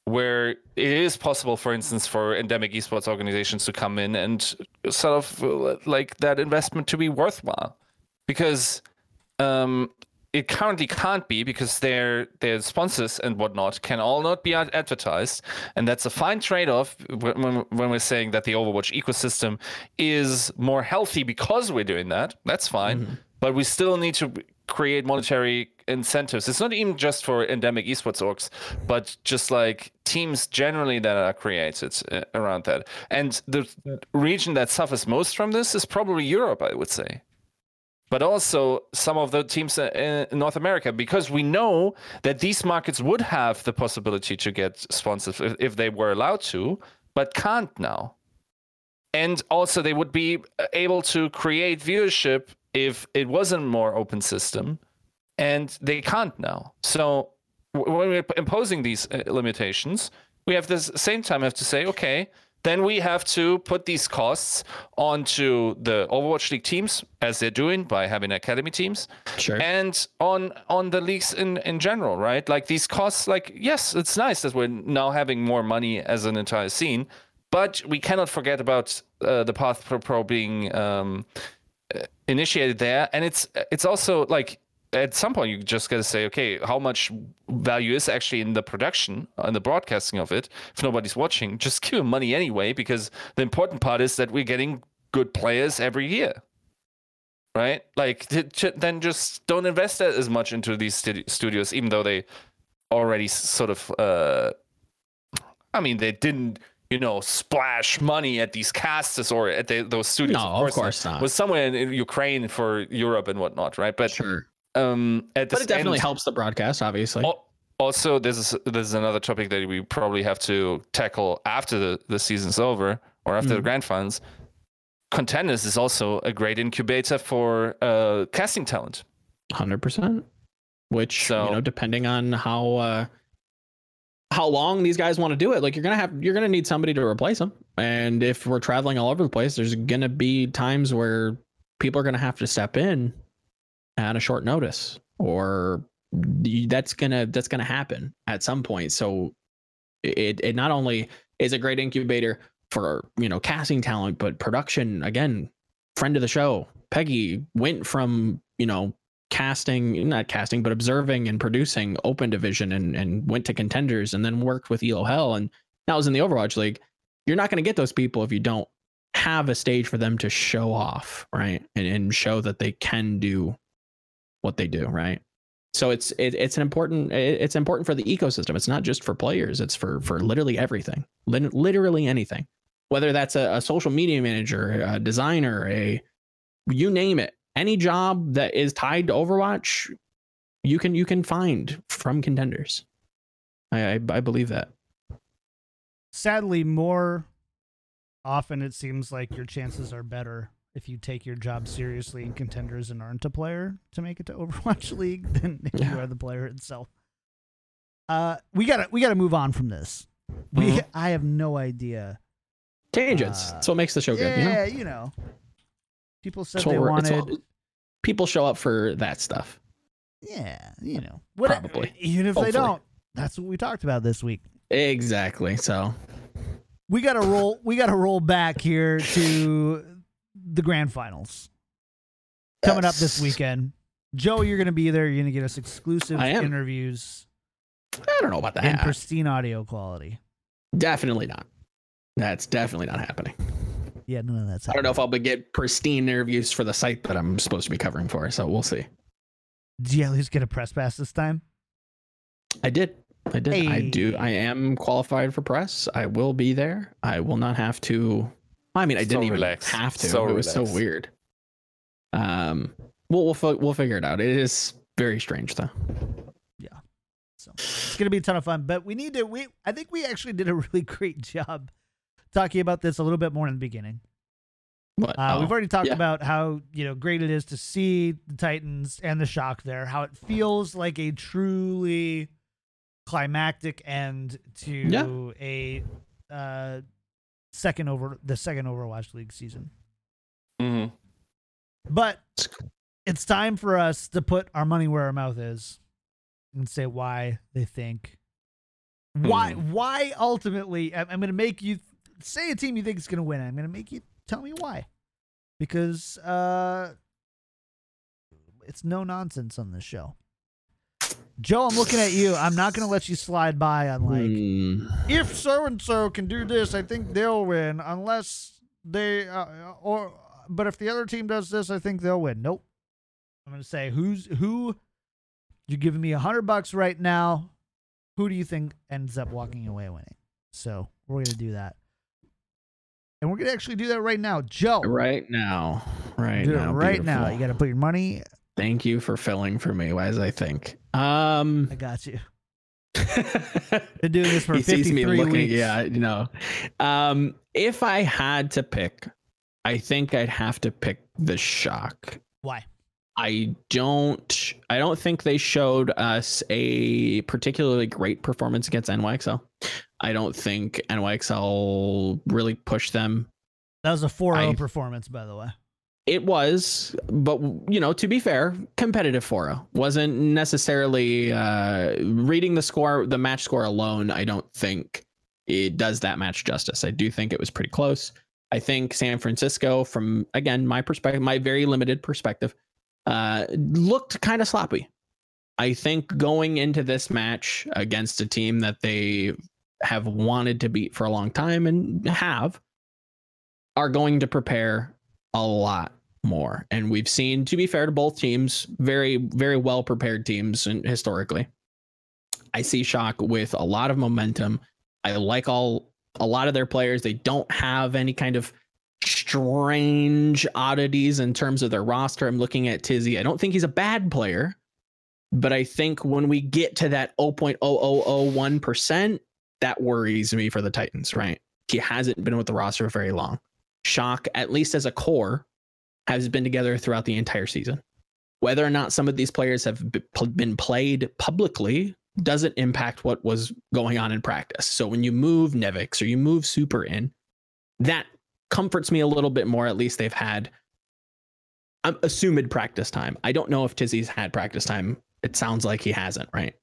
where it is possible, for instance, for endemic esports organizations to come in and sort of like that investment to be worthwhile, because um, it currently can't be because their their sponsors and whatnot can all not be ad- advertised, and that's a fine trade-off when, when- we're saying that the Overwatch ecosystem is more healthy because we're doing that. That's fine, Mhm. but we still need to create monetary incentives. It's not even just for endemic esports orgs, but just like teams generally that are created uh, around that. And the region that suffers most from this is probably Europe, I would say. But also some of the teams in North America, because we know that these markets would have the possibility to get sponsors if, they were allowed to, but can't now. And also, they would be able to create viewership if it was a more open system, and they can't now. So when we're imposing these uh, limitations, we have this same time have to say, okay, then we have to put these costs onto the Overwatch League teams, as they're doing by having academy teams, Sure. and on on the leagues in in general, right? Like these costs, like yes, it's nice that we're now having more money as an entire scene, but we cannot forget about uh, the Path Pro Pro being um, uh, initiated there, and it's it's also like at some point you just got to say, okay, how much value is actually in the production and the broadcasting of it? If nobody's watching, just [LAUGHS] give them money anyway, because the important part is that we're getting good players every year, right? Like then just don't invest as much into these stu- studios, even though they already sort of, uh, I mean, they didn't. You know, splash money at these casters or at the, those studios. No, of course not. Was somewhere in, in Ukraine for Europe and whatnot, right? But sure. Um at But it definitely end- helps the broadcast, obviously. Also this is this is another topic that we probably have to tackle after the, the season's over or after the Mhm. grand finals contenders is also a great incubator for uh casting talent Hundred percent. Which So- you know, depending on how uh, how long these guys want to do it, like you're gonna have you're gonna need somebody to replace them. And if we're traveling all over the place, there's gonna be times where people are gonna have to step in at a short notice, or that's gonna that's gonna happen at some point. So it it not only is a great incubator for you know casting talent, but production again. Friend of the show, Peggy went from you know casting, not casting, but observing and producing Open Division and, and went to contenders and then worked with Elo Hell and now is in the Overwatch League. You're not going to get those people if you don't have a stage for them to show off, right? And, and show that they can do what they do, right? So it's it, it's an important it's important for the ecosystem. It's not just for players. It's for for literally everything, literally anything. Whether that's a, a social media manager, a designer, a you name it, any job that is tied to Overwatch, you can you can find from contenders. I I, I believe that. Sadly, more often it seems like your chances are better if you take your job seriously in contenders and aren't a player to make it to Overwatch [LAUGHS] League than if [LAUGHS] you are the player itself. Uh, we gotta we gotta move on from this. We Mhm. [LAUGHS] I have no idea. Tangents. Uh, That's what makes the show good. You know? yeah, you know. People said they wanted. people show up for that stuff. Yeah, you know. What, Probably. Even if they don't. That's what we talked about this week. Exactly. So We gotta roll we gotta roll back here to the grand finals. Coming up this weekend. Joe, you're gonna be there. You're gonna get us exclusive interviews I don't know about that. And pristine audio quality. definitely not. That's definitely not happening. Yeah, none of that's I don't know if I'll be get pristine interviews for the site that I'm supposed to be covering for. So we'll see. Did you at least get a press pass this time? I did. I did. I do. I am qualified for press. I will be there. I will not have to. I mean, I So didn't even relaxed. have to. So it was so weird. Um, we'll we'll fi- we'll figure it out. It is very strange though. Yeah. So it's gonna be a ton of fun. But we need to we I think we actually did a [LAUGHS] really great job talking about this a little bit more in the beginning. But Uh, oh, We've already talked yeah. about how you know great it is to see the Titans and the shock there. How it feels like a truly climactic end to Yeah. a uh, second over the second Overwatch League season. hmm But it's time for us to put our money where our mouth is and say why they think why Hmm. why ultimately I'm, I'm going to make you say a team you think is going to win. I'm going to make you tell me why. Because uh it's no nonsense on this show. Joe, I'm looking at you. I'm not going to let you slide by on like Hmm. if so and so can do this, I think they'll win. Unless they uh, or but if the other team does this, I think they'll win. Nope. I'm gonna say who's who You're giving me a hundred bucks right now. Who do you think ends up walking away winning? So we're gonna do that, and we're gonna actually do that right now, Joe. Right now, right do now, right now. You got to put your money. Thank you for filling for me Why as I think. Um, I got you. [LAUGHS] Been doing this for he sees me 53 looking. weeks. Yeah, you know. Um, if I had to pick, I think I'd have to pick the shock. Why? I don't. I don't think they showed us a particularly great performance against NYXL. I don't think NYXL really pushed them That was a 4-0 I- performance, by the way. It was, but you know, to be fair, competitive fora wasn't necessarily uh, reading the score, the match score alone. I don't think it does that match justice. I do think it was pretty close. I think San Francisco, from again my perspective, my very limited perspective, uh, looked kind of sloppy. I think going into this match against a team that they have wanted to beat for a long time and have are going to prepare a lot more. And we've seen, to be fair to both teams, very, very well prepared teams and historically. I see Shock with a lot of momentum. I like all a lot of their players. They don't have any kind of strange oddities in terms of their roster. I'm looking at Tizzy. I don't think he's a bad player, but I think when we get to that 0.0001%, that worries me for the Titans, right? He hasn't been with the roster very long. Shock, at least as a core, has been together throughout the entire season. Whether or not some of these players have been played publicly doesn't impact what was going on in practice. So when you move Nevix or you move Super in, that comforts me a little bit more. At least they've had um, assumed practice time. I don't know if Tizzy's had practice time. It sounds like he hasn't, right?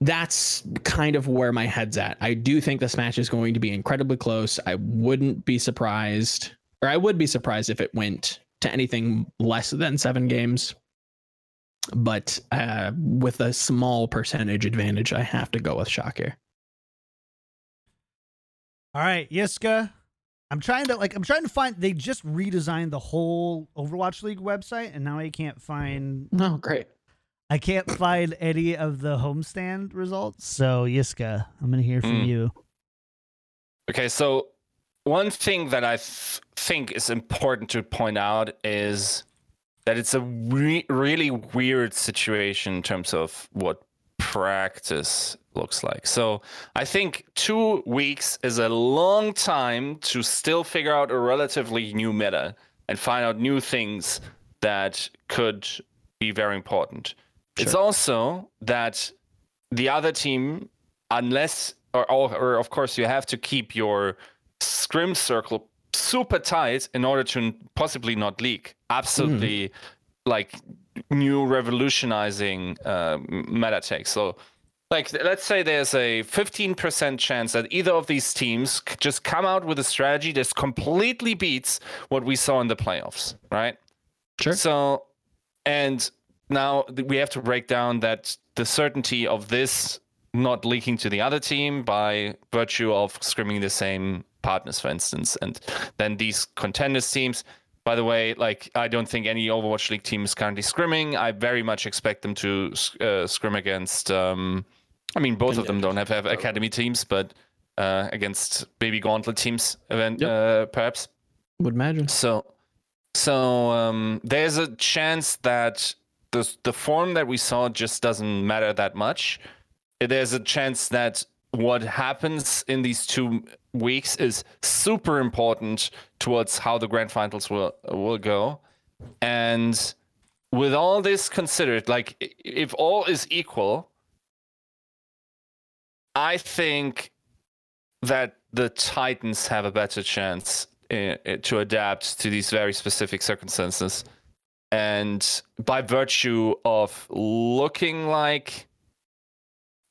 That's kind of where my head's at. I do think this match is going to be incredibly close. I wouldn't be surprised, or I would be surprised if it went to anything less than seven games. But uh, with a small percentage advantage, I have to go with Shock here. All right, Yiska. I'm trying to like I'm trying to find they just redesigned the whole Overwatch League website and now I can't find Oh, great. I can't find any of the homestand results. So Yiska, I'm gonna hear from Mm. you. Okay, so one thing that I th- think is important to point out is that it's a re- really weird situation in terms of what practice looks like. So I think two weeks is a long time to still figure out a relatively new meta and find out new things that could be very important. It's also that the other team, unless or, or, or of course you have to keep your scrim circle super tight in order to possibly not leak. Absolutely, like new revolutionizing uh, meta takes. So, like let's say there's a 15% chance that either of these teams just come out with a strategy that completely beats what we saw in the playoffs, right? Sure. So, and now we have to break down that the certainty of this not leaking to the other team by virtue of scrimming the same partners, for instance, and then these contenders teams. By the way, like I don't think any Overwatch League team is currently scrimming. I very much expect them to uh, scrim against. Um, I mean, both of them don't have, have academy teams, but uh, against baby gauntlet teams, event Yep. uh, perhaps. Would imagine. So, so um, there's a chance that the the form that we saw just doesn't matter that much. There's a chance that what happens in these two weeks is super important towards how the grand finals will will go, and with all this considered, like if all is equal, I think that the Titans have a better chance uh, uh, to adapt to these very specific circumstances. And by virtue of looking like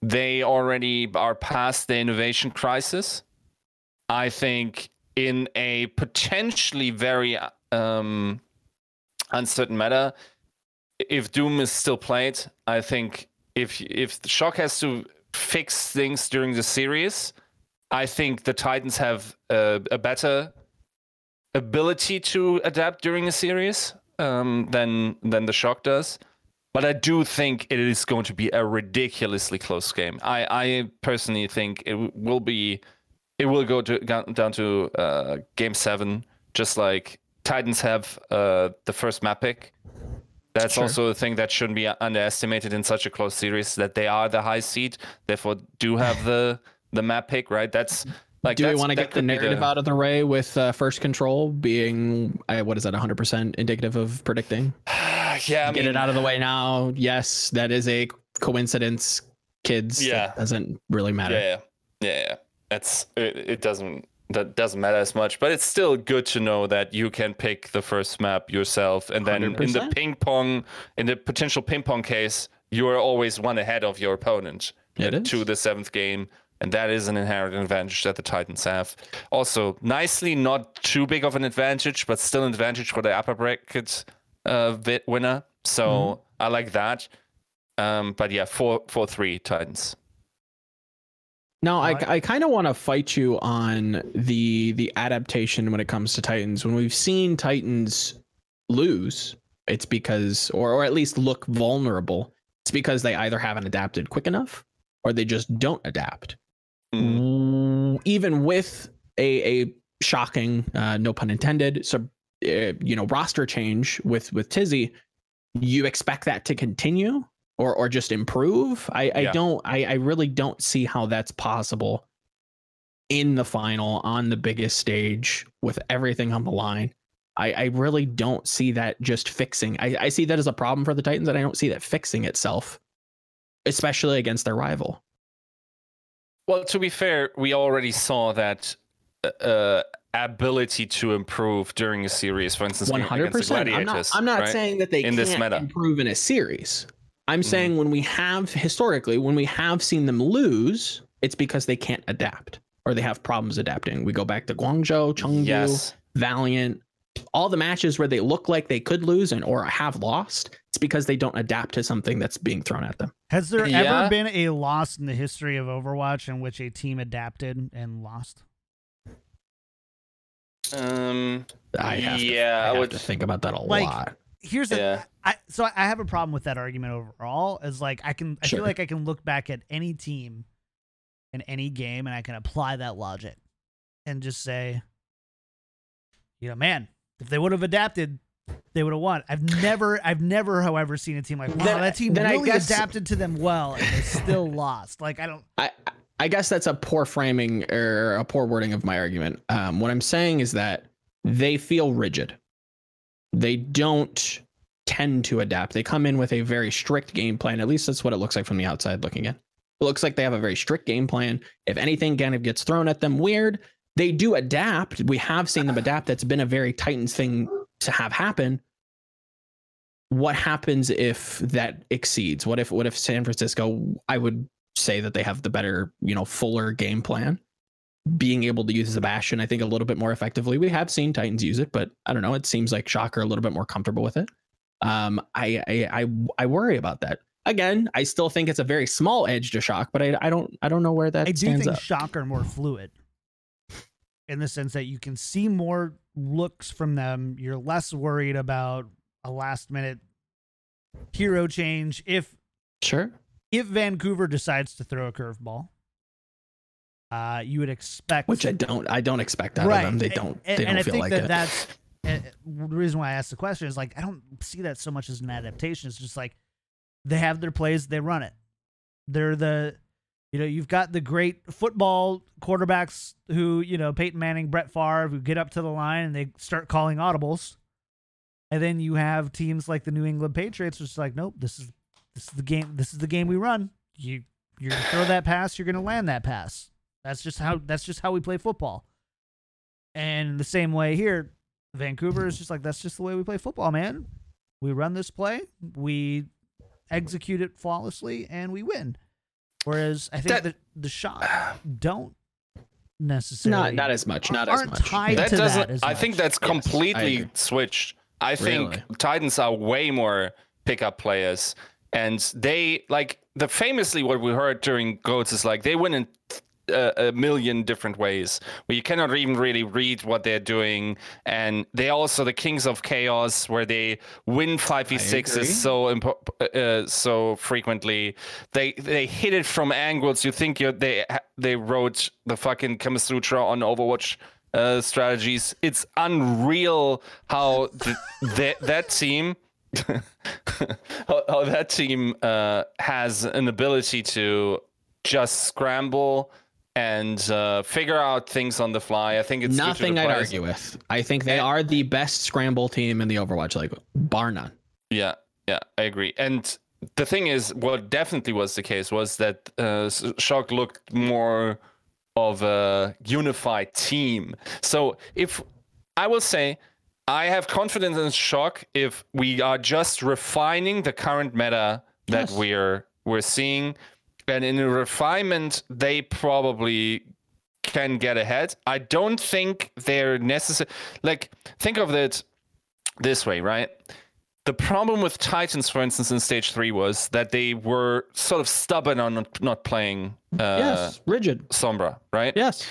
they already are past the innovation crisis, I think in a potentially very um, uncertain meta, if Doom is still played, I think if if the Shock has to fix things during the series, I think the Titans have a, a better ability to adapt during a series um, than than the Shock does. But I do think it is going to be a ridiculously close game. I, I personally think it will be, it will go to, down to uh, game seven, just like Titans have uh, the first map pick. That's Sure. also a thing that shouldn't be underestimated in such a close series. That they are the high seed, therefore do have the the map pick. Right? That's like. Do we want to get the could be narrative out of the way with uh, first control being, uh, what is that, 100% indicative of predicting? [SIGHS] yeah, I get mean, it out of the way now. Yes, that is a coincidence, kids. Yeah. It doesn't really matter. Yeah, yeah, yeah. It's it, it doesn't that doesn't matter as much, but it's still good to know that you can pick the first map yourself, and then in the ping pong, in the potential ping pong case, you are always one ahead of your opponent It is. to the seventh game. And that is an inherent advantage that the Titans have. Also, nicely, not too big of an advantage, but still an advantage for the upper bracket uh, winner. So Mm-hmm. I like that. Um, but yeah, four four three Titans. Now, I, I kind of want to fight you on the the adaptation when it comes to Titans. When we've seen Titans lose, it's because, or or at least look vulnerable. It's because they either haven't adapted quick enough, or they just don't adapt. Mm. Mm, Even with a a shocking, uh, no pun intended, so uh, you know roster change with with Tizzy, you expect that to continue or or just improve. I, I Yeah. don't I, I really don't see how that's possible in the final on the biggest stage with everything on the line. I, I really don't see that just fixing. I, I see that as a problem for the Titans, and I don't see that fixing itself, especially against their rival. Well, to be fair, we already saw that uh, ability to improve during a series. For instance, against hundred percent. I'm not. I'm not right? saying that they In can't meta. improve in a series. I'm Mhm. saying when we have historically, when we have seen them lose, it's because they can't adapt or they have problems adapting. We go back to Guangzhou, Chengdu, Yes. Valiant, all the matches where they look like they could lose and or have lost. It's because they don't adapt to something that's being thrown at them. Has there Yeah. ever been a loss in the history of Overwatch in which a team adapted and lost? Um. I have, to, Yeah, I I have would- to think about that a Like, lot. Here's the Yeah. I so I have a problem with that argument overall. Is like I can I Sure. feel like I can look back at any team in any game and I can apply that logic and just say, you know, man, if they would have adapted, they would have won. I've never I've never, however, seen a team like wow Then- that team really guess- adapted to them well and they still [LAUGHS] lost. Like I don't. I I guess that's a poor framing or a poor wording of my argument. Um, what I'm saying is that they feel rigid. They don't tend to adapt. They come in with a very strict game plan. At least that's what it looks like from the outside looking in. It looks like they have a very strict game plan. If anything kind of gets thrown at them weird, they do adapt. We have seen them adapt. That's been a very Titans thing to have happen. What happens if that exceeds? What if what if San Francisco? I would say that they have the better, you know, fuller game plan. Being able to use Bastion, I think, a little bit more effectively. We have seen Titans use it, but I don't know. It seems like Shocker a little bit more comfortable with it. Um, I I I, I worry about that. Again, I still think it's a very small edge to Shock, but I, I don't I don't know where that I do stands think up. Shock are more fluid in the sense that you can see more looks from them. You're less worried about a last minute hero change if Sure. if Vancouver decides to throw a curveball. Uh, you would expect Which I don't I don't expect out right. of them. They don't and, they don't I feel think like that it. that's uh, the reason why I asked the question is like I don't see that so much as an adaptation. It's just like they have their plays, they run it. They're the you know, you've got the great football quarterbacks who, you know, Peyton Manning, Brett Favre, who get up to the line and they start calling audibles. And then you have teams like the New England Patriots, which is like, nope, this is this is the game this is the game we run. You you're gonna throw that pass, you're gonna land that pass. That's just how that's just how we play football. And the same way here, Vancouver is just like that's just the way we play football, man. We run this play, we execute it flawlessly, and we win. Whereas I think That- that the shot don't necessarily not not as much. Not as aren't much. tied that to doesn't. that as I think much. that's Yes, I completely switched. I think Really? Titans are way more pickup players, and they like the famously what we heard during Goats is like they win in a, a million different ways where you cannot even really read what they're doing. And they also the kings of chaos where they win five v sixes so impo- uh, so frequently. They they hit it from angles. You think you they they wrote the fucking Kama Sutra on Overwatch uh, strategies. It's unreal how [LAUGHS] the, that team. [LAUGHS] how, how that team uh, has an ability to just scramble and uh, figure out things on the fly. I think it's nothing I'd argue with. I think they and, are the best scramble team in the Overwatch League, bar none. Yeah, yeah, I agree. And the thing is, what definitely was the case was that uh, Shock looked more of a unified team. So if I will say, I have confidence in Shock if we are just refining the current meta that yes. we're we're seeing and in a refinement, they probably can get ahead. I don't think they're necessary. Like, think of it this way, right? The problem with Titans, for instance, in stage three was that they were sort of stubborn on not playing. Uh, yes, rigid. Sombra, right? Yes.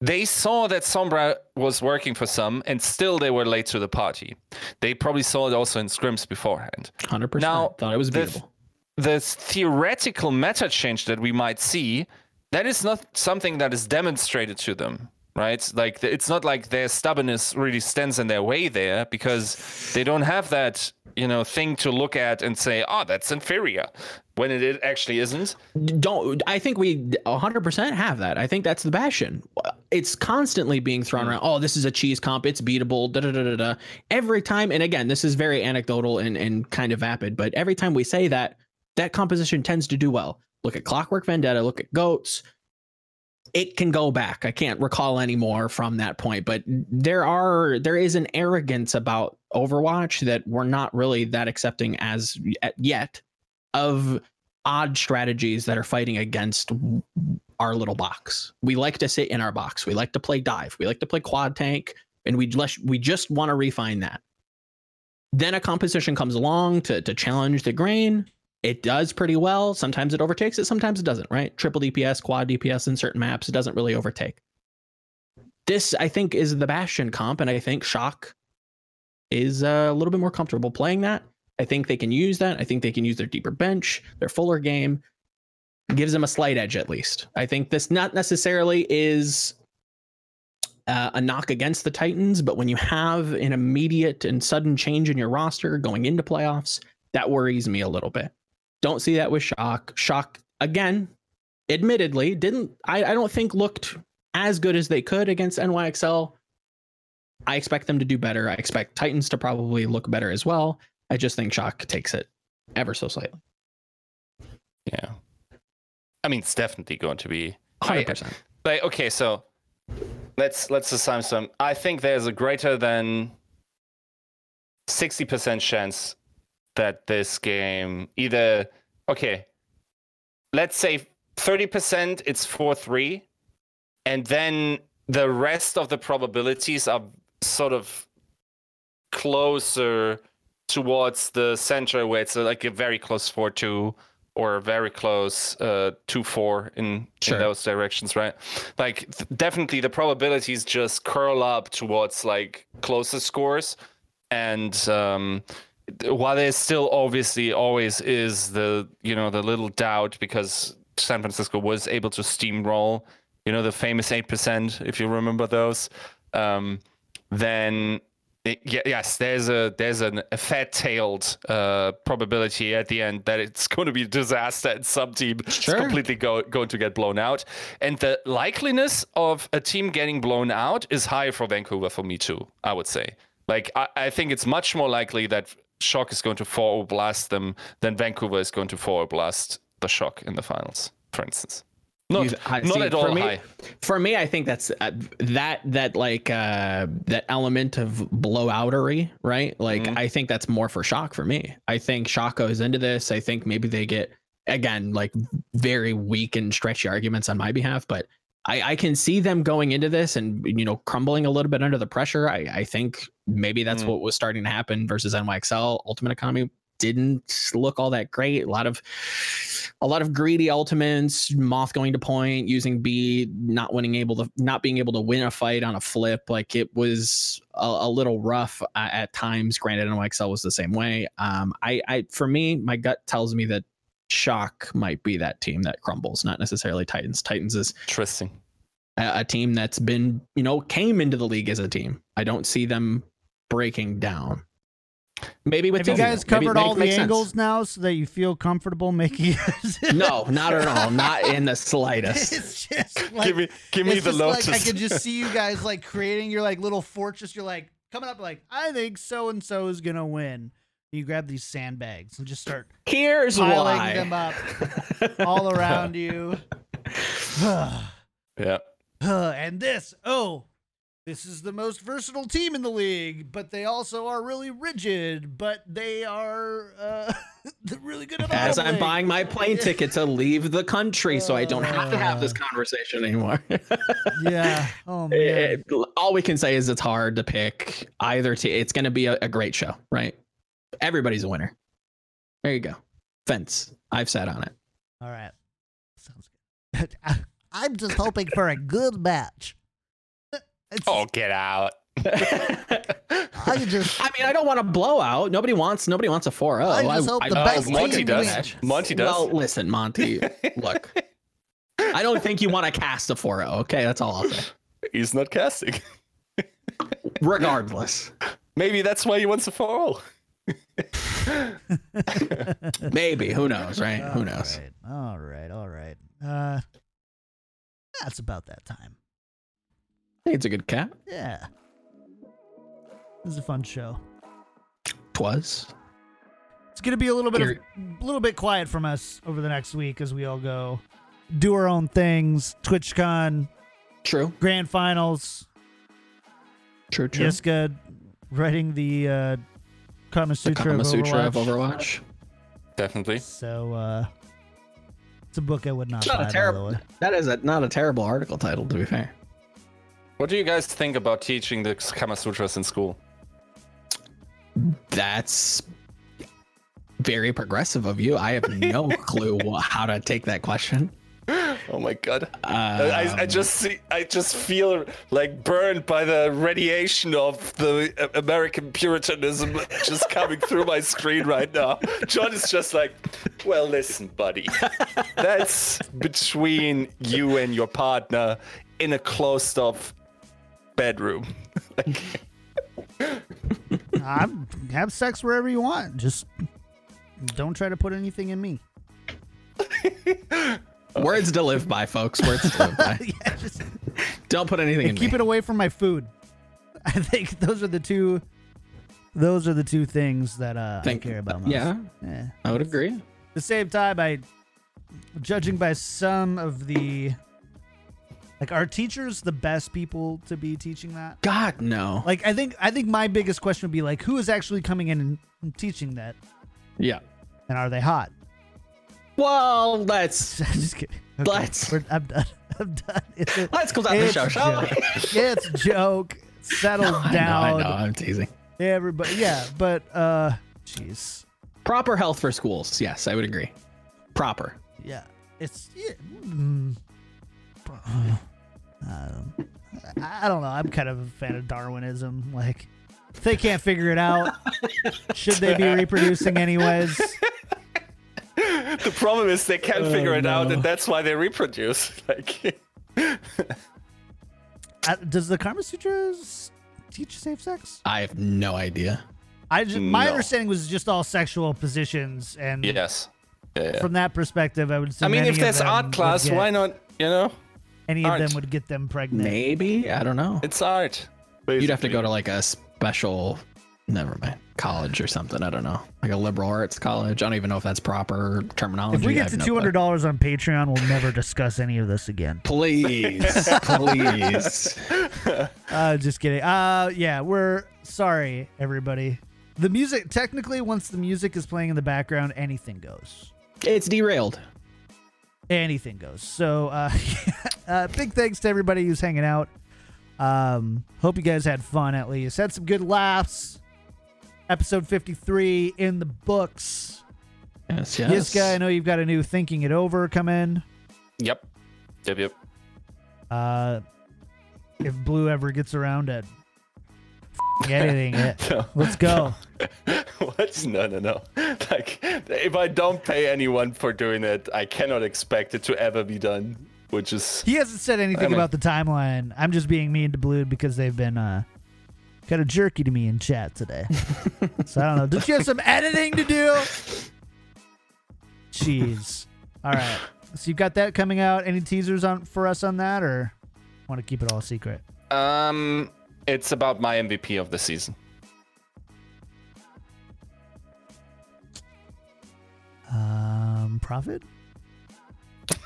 They saw that Sombra was working for some, and still they were late to the party. They probably saw it also in scrims beforehand. Hundred percent. Now, thought it was beautiful the theoretical meta change that we might see, that is not something that is demonstrated to them, right? Like it's not like their stubbornness really stands in their way there because they don't have that, you know, thing to look at and say, "Oh, that's inferior," when it actually isn't. Don't I think we 100% have that. I think that's the Bastion. It's constantly being thrown mm. around. Oh, this is a cheese comp. It's beatable. Da da da da da. Every time, and again, this is very anecdotal and and kind of vapid, but every time we say that that composition tends to do well. Look at Clockwork Vendetta, look at Goats. It can go back. I can't recall anymore from that point, but there are there is an arrogance about Overwatch that we're not really that accepting as yet of odd strategies that are fighting against our little box. We like to sit in our box. We like to play dive. We like to play quad tank, and we just we just want to refine that. Then a composition comes along to to challenge the grain it does pretty well. Sometimes it overtakes it, sometimes it doesn't, right? Triple DPS, quad DPS in certain maps, it doesn't really overtake. This, I think, is the Bastion comp, and I think Shock is uh, a little bit more comfortable playing that. I think they can use that. I think they can use their deeper bench, their fuller game. Gives them a slight edge at least. I think this not necessarily is uh, a knock against the Titans, but when you have an immediate and sudden change in your roster going into playoffs, that worries me a little bit. Don't see that with Shock. Shock again, admittedly, didn't I, I don't think looked as good as they could against NYXL. I expect them to do better. I expect Titans to probably look better as well. I just think Shock takes it ever so slightly. Yeah. I mean, it's definitely going to be 100%. like, okay, so let's let's assign some. I think there's a greater than 60% chance that this game either okay, let's say 30% it's 4-3 and then the rest of the probabilities are sort of closer towards the center where it's like a very close 4-2 or very close uh, 2-4 in, sure. in those directions right like th- definitely the probabilities just curl up towards like closer scores and um, while there still obviously always is the you know the little doubt because San Francisco was able to steamroll, you know the famous eight percent if you remember those, um, then it, yes, there's a there's an, a fat-tailed uh, probability at the end that it's [LAUGHS] going to be a disaster and some team sure. is completely go, going to get blown out, and the likeliness of a team getting blown out is higher for Vancouver for me too. I would say. Like I, I think it's much more likely that Shock is going to forward blast them, then Vancouver is going to forward blast the Shock in the finals, for instance. Not, not see, at all for me, high. For me, I think that's uh, that that like uh, that element of blowoutery, right? Like mm-hmm. I think that's more for Shock for me. I think Shock goes into this. I think maybe they get again like very weak and stretchy arguments on my behalf, but I, I can see them going into this and you know crumbling a little bit under the pressure. I, I think maybe that's mm. what was starting to happen versus NYXL Ultimate Economy didn't look all that great. A lot of a lot of greedy ultimates, Moth going to point, using B, not winning able to not being able to win a fight on a flip. Like it was a, a little rough at, at times. Granted, NYXL was the same way. Um, I, I for me, my gut tells me that Shock might be that team that crumbles, not necessarily Titans. Titans is Interesting. a, a team that's been, you know, came into the league as a team. I don't see them breaking down. Maybe with Have you Dizzy, guys though. Covered maybe all it the makes sense. angles now so that you feel comfortable making No, [LAUGHS] not at all. Not in the slightest. it's just like give me, give me it's the just lotus. like I could just see you [LAUGHS] guys like creating your like little fortress. You're like coming up like I think so and so is gonna win. You grab these sandbags and just start Here's piling why. them up [LAUGHS] all around you. [SIGHS] yeah. [SIGHS] and this, oh, this is the most versatile team in the league, but they also are really rigid, but they are uh, [LAUGHS] really good at As I'm buying my plane [LAUGHS] ticket to leave the country, so I don't have to have this conversation anymore. Yeah. Oh man. It- all we can say is it's hard to pick either. T- it's going to be a, a great show, right? Everybody's a winner. There you go. Fence. I've sat on it. All right. Sounds good. [LAUGHS] I'm just hoping for a good match. [LAUGHS] It's, Oh, get out. [LAUGHS] I just I mean, I don't want a blowout. Nobody wants. Nobody wants a 4-0. I just hope the best Oh, Monty does. wins. Monty does. Well, listen, Monty. look, I don't think you want to cast a 4-0. Okay, that's all I'll say. He's not casting. Regardless, Maybe that's why he wants a 4 all. [LAUGHS] maybe. Who knows, right? Who knows? right, All right. All right. Uh, that's about that time. I think it's a good cat. Yeah. This is a fun show. Twas. It's gonna be a little bit of a little bit quiet from us over the next week as we all go do our own things. TwitchCon, True. grand finals. True. True. Yiska writing the uh, Kama Sutra, Kama of, Sutra of Overwatch. Overwatch. Definitely. So uh, it's a book I would not It's not buy. a terrible. That is a, not a terrible article title, to be fair. What do you guys think about teaching the Kama Sutras in school? That's very progressive of you. I have no [LAUGHS] clue how to take that question. [LAUGHS] Oh my god. Um, I, I just see I just feel like burned by the radiation of the uh, American Puritanism just coming through my screen right now. John is just like, well, listen, buddy, that's between you and your partner in a closed-off bedroom. like, [LAUGHS] I'm, have sex wherever you want. Just don't try to put anything in me. [LAUGHS] [LAUGHS] words to live by, folks. Words to live by. [LAUGHS] yeah, just Don't put anything in keep me. it away from my food. [LAUGHS] I think those are the two. Those are the two things that uh, Think- I care about most. yeah, Yeah. I would agree. At the same time, I, judging by some of the, like, are teachers the best people to be teaching that? God, no. Like, I think I think my biggest question would be like, who is actually coming in and teaching that, Yeah. and are they hot? Well, let's [LAUGHS] I'm just kidding. Okay, Let's- I'm done. [LAUGHS] I'm done. It's let's close out the show, shall we? joke. it's joke. Settle [LAUGHS] I know, I down. know. I'm teasing. Everybody, yeah, but uh, jeez, Proper health for schools. Yes, I would agree. Proper. yeah, it's yeah. Mm, um, I don't know. I'm kind of a fan of Darwinism. Like, if they can't figure it out, should they be reproducing anyways? [LAUGHS] the problem is they can't Oh, figure it out, and that's why they reproduce. [LAUGHS] Like, Uh, does the Karma Sutras teach safe sex? I have no idea. I just, my No. understanding was just all sexual positions, and yes. Yeah, yeah. from that perspective, I would. Say. I mean, if of there's art class, get- why not? You know, Any of them would get them pregnant. Maybe I don't know. it's art. You'd have to go to like a special, never mind, college or something. I don't know, like a liberal arts college. I don't even know if that's proper terminology. If we get to no two clue. hundred dollars on Patreon, we'll never discuss any of this again. please, [LAUGHS] please. [LAUGHS] Uh, just kidding. Uh, yeah, we're sorry, everybody. The music, technically, once the music is playing in the background, anything goes. It's derailed. Anything goes. So, uh, [LAUGHS] uh, big thanks to everybody who's hanging out. Um, hope you guys had fun at least. Had some good laughs. Episode 53 in the books. Yes, yes. Yiska, I know you've got a new Thinking It Over come in. Yep. Yep. Yep. Uh, if Blue ever gets around it, f***ing [LAUGHS] editing it, No. let's go. [LAUGHS] what? No, no, no. Like, if I don't pay anyone for doing it, I cannot expect it to ever be done. Which is He hasn't said anything I mean- about the timeline. I'm just being mean to Blue because they've been uh kind of jerky to me in chat today. [LAUGHS] so I don't know. Does you have some editing to do? Jeez. All right. So you've got that coming out. Any teasers on for us on that, or want to keep it all secret? um, it's about my MVP of the season. Um, Profit.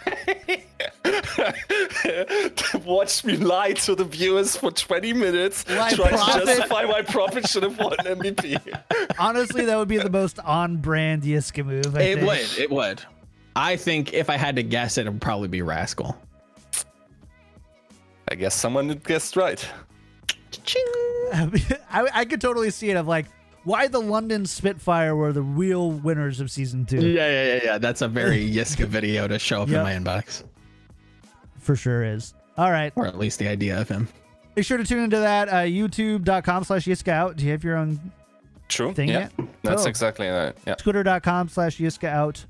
[LAUGHS] [LAUGHS] Watch me lie to the viewers for 20 minutes, Lie try Profit? to justify why Profit should have won MVP. [LAUGHS] Honestly, that would be the most on-brand Yiska move. I It think. would. It would. I think if I had to guess, it would probably be Rascal. I guess someone guessed right. [LAUGHS] I, I could totally see it of like why the London Spitfire were the real winners of season two. Yeah, yeah, yeah, yeah. That's a very Yiska video to show up Yep. in my inbox, For sure is. All right. or at least the idea of him. Make sure to tune into that. Uh, YouTube.com slash Yiska out. Do you have your own True. thing yeah. yet? That's Cool. exactly right. Yeah. Twitter.com slash Yiska out.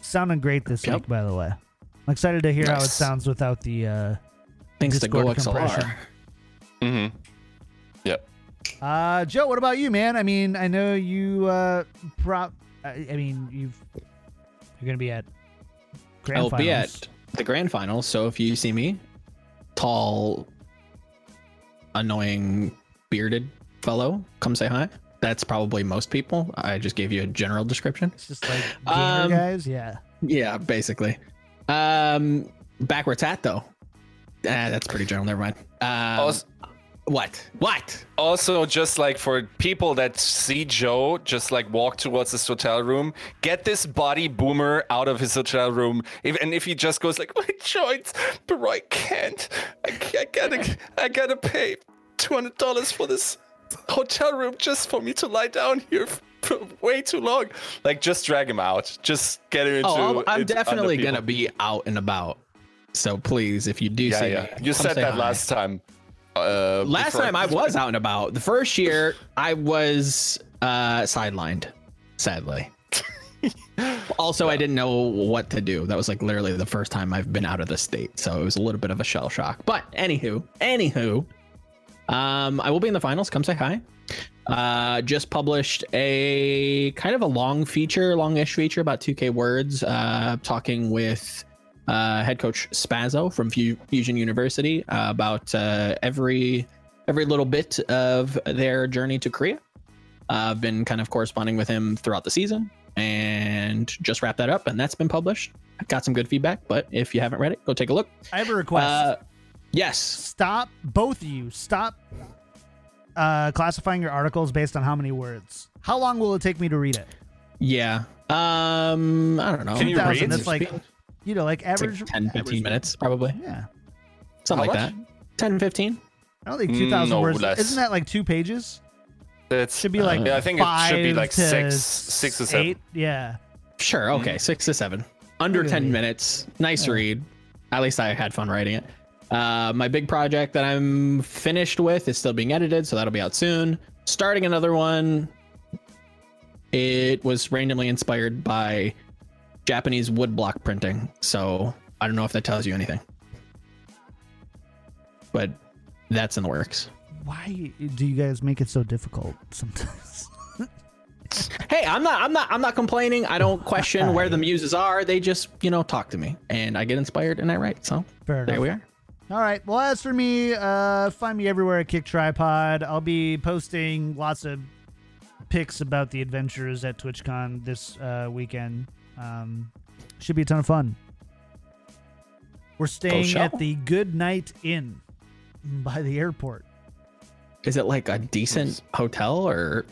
Sounding great this Yep. week, by the way. I'm excited to hear how it sounds without the uh Thanks Discord to Go XLR. compression. Mm-hmm. Yep. Uh, Joe, what about you, man? I mean, I know you. Uh, prop. I, I mean, you've you're gonna be at. Grand I'll be at the grand finals. So if you see me, tall, annoying, bearded fellow, come say hi. That's probably most people. I just gave you a general description. It's just like gamer Um, guys. Yeah. Yeah, basically. Um, back where it's at though. Ah, that's pretty general. Never mind. Um, Also, what? What? also, just like for people that see Joe just like walk towards his hotel room, get this body boomer out of his hotel room. If, and if he just goes like, [LAUGHS] my joints, but I can't. I, I gotta, I gotta pay two hundred dollars for this hotel room just for me to lie down here for way too long. Like, just drag him out. Just get him into. Oh, I'm, I'm into- definitely gonna be out and about. So please, if you do Yeah, see yeah. me, You said that hi. last time. Uh, Last time I was out and about. The first year I was uh, sidelined, sadly. [LAUGHS] also, I didn't know what to do. That was like literally the first time I've been out of the state, so it was a little bit of a shell shock. But anywho, anywho, um, I will be in the finals. Come say hi. Uh, just published a kind of a long feature, longish feature, about 2K words, uh, talking with uh, head coach Spazzo from Fu- Fusion University uh, about uh, every every little bit of their journey to Korea. Uh, I've been kind of corresponding with him throughout the season and just wrapped that up, and that's been published. I got some good feedback, but if you haven't read it, go take a look. I have a request. Uh, yes, stop, both of you. Stop uh, classifying your articles based on how many words. How long will it take me to read it? yeah. Um, I don't know. Can you 2,000, read? That's like, you know, like It's average. like 10, 15 average- minutes, probably. Yeah. Something How like much? that. 10, 15. I don't think Mm, 2,000 no, words. less. Isn't that like two pages? It Should be like yeah, I think it should be like six, six or seven. eight. Yeah. Sure. Okay. Six to seven. Under Look 10 me. minutes. Nice Yeah. read. At least I had fun writing it. Uh, my big project that I'm finished with is still being edited, so that'll be out soon. Starting another one. It was randomly inspired by Japanese woodblock printing, so I don't know if that tells you anything. But that's in the works. Why do you guys make it so difficult sometimes? [LAUGHS] Hey, I'm not I'm not I'm not complaining. I don't question where the [LAUGHS] muses are. They just, you know, talk to me and I get inspired and I write. So Fair there enough. we are. All right. Well, as for me, uh, find me everywhere at Kick Tripod. I'll be posting lots of pics about the adventures at TwitchCon this uh, weekend. Um, should be a ton of fun. We're staying at the Good Night Inn by the airport. Is it like a decent hotel or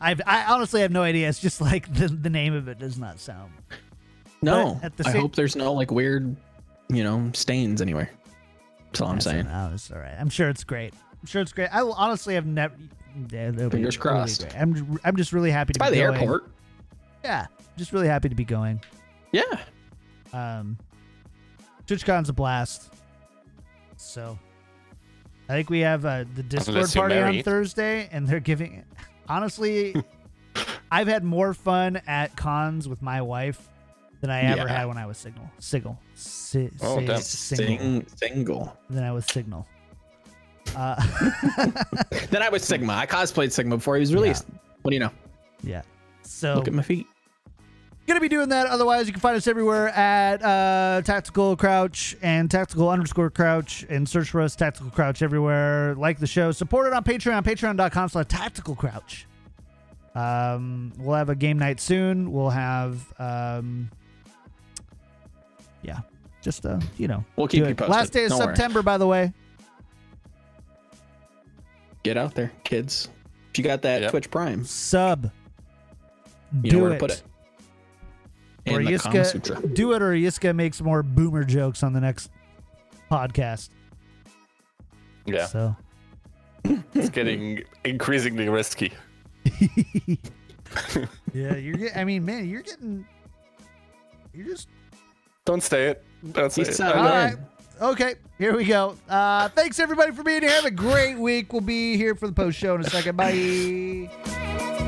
I've, I honestly have no idea. It's just like the, the name of it does not sound. no? But at the I hope there's no like weird, you know, stains anywhere. That's all I'm That's- saying. It's all right. I'm sure it's great. I'm sure it's great. I will honestly have never. Yeah, Fingers really crossed. great. I'm I'm just really happy to be by the going. airport. Yeah, just really happy to be going. Yeah. Um, TwitchCon's a blast. So, I think we have uh, the Discord party on. Thursday, and they're giving. Honestly, [LAUGHS] I've had more fun at cons with my wife than I ever Yeah. had when I was Signal. Signal. Si- Oh, si- damn. single. Sing, single. Than I was Signal. Uh, [LAUGHS] Then I was Sigma. I cosplayed Sigma before he was released. What do you know? yeah. So Look at my feet. Gonna be doing that otherwise you can find us everywhere at uh tactical crouch and tactical underscore crouch and search for us tactical crouch everywhere like the show support it on patreon patreon.com slash tactical crouch um we'll have a game night soon we'll have um yeah just uh you know We'll keep you it. posted. last day of Don't worry. september by the way Get out there, kids. If you got that Yep. Twitch Prime, sub you do know where it. to put it. Or In the Kama Sutra. Yiska, do it or Yiska makes more boomer jokes on the next podcast Yeah, so [CLEARS THROAT] it's getting increasingly risky. [LAUGHS] yeah, you're getting. I mean, man, you're getting. You're just Don't say it. Don't say it. out. I all know. right. Okay, here we go. Uh, thanks everybody for being here. Have a great week. We'll be here for the post show in a second. Bye.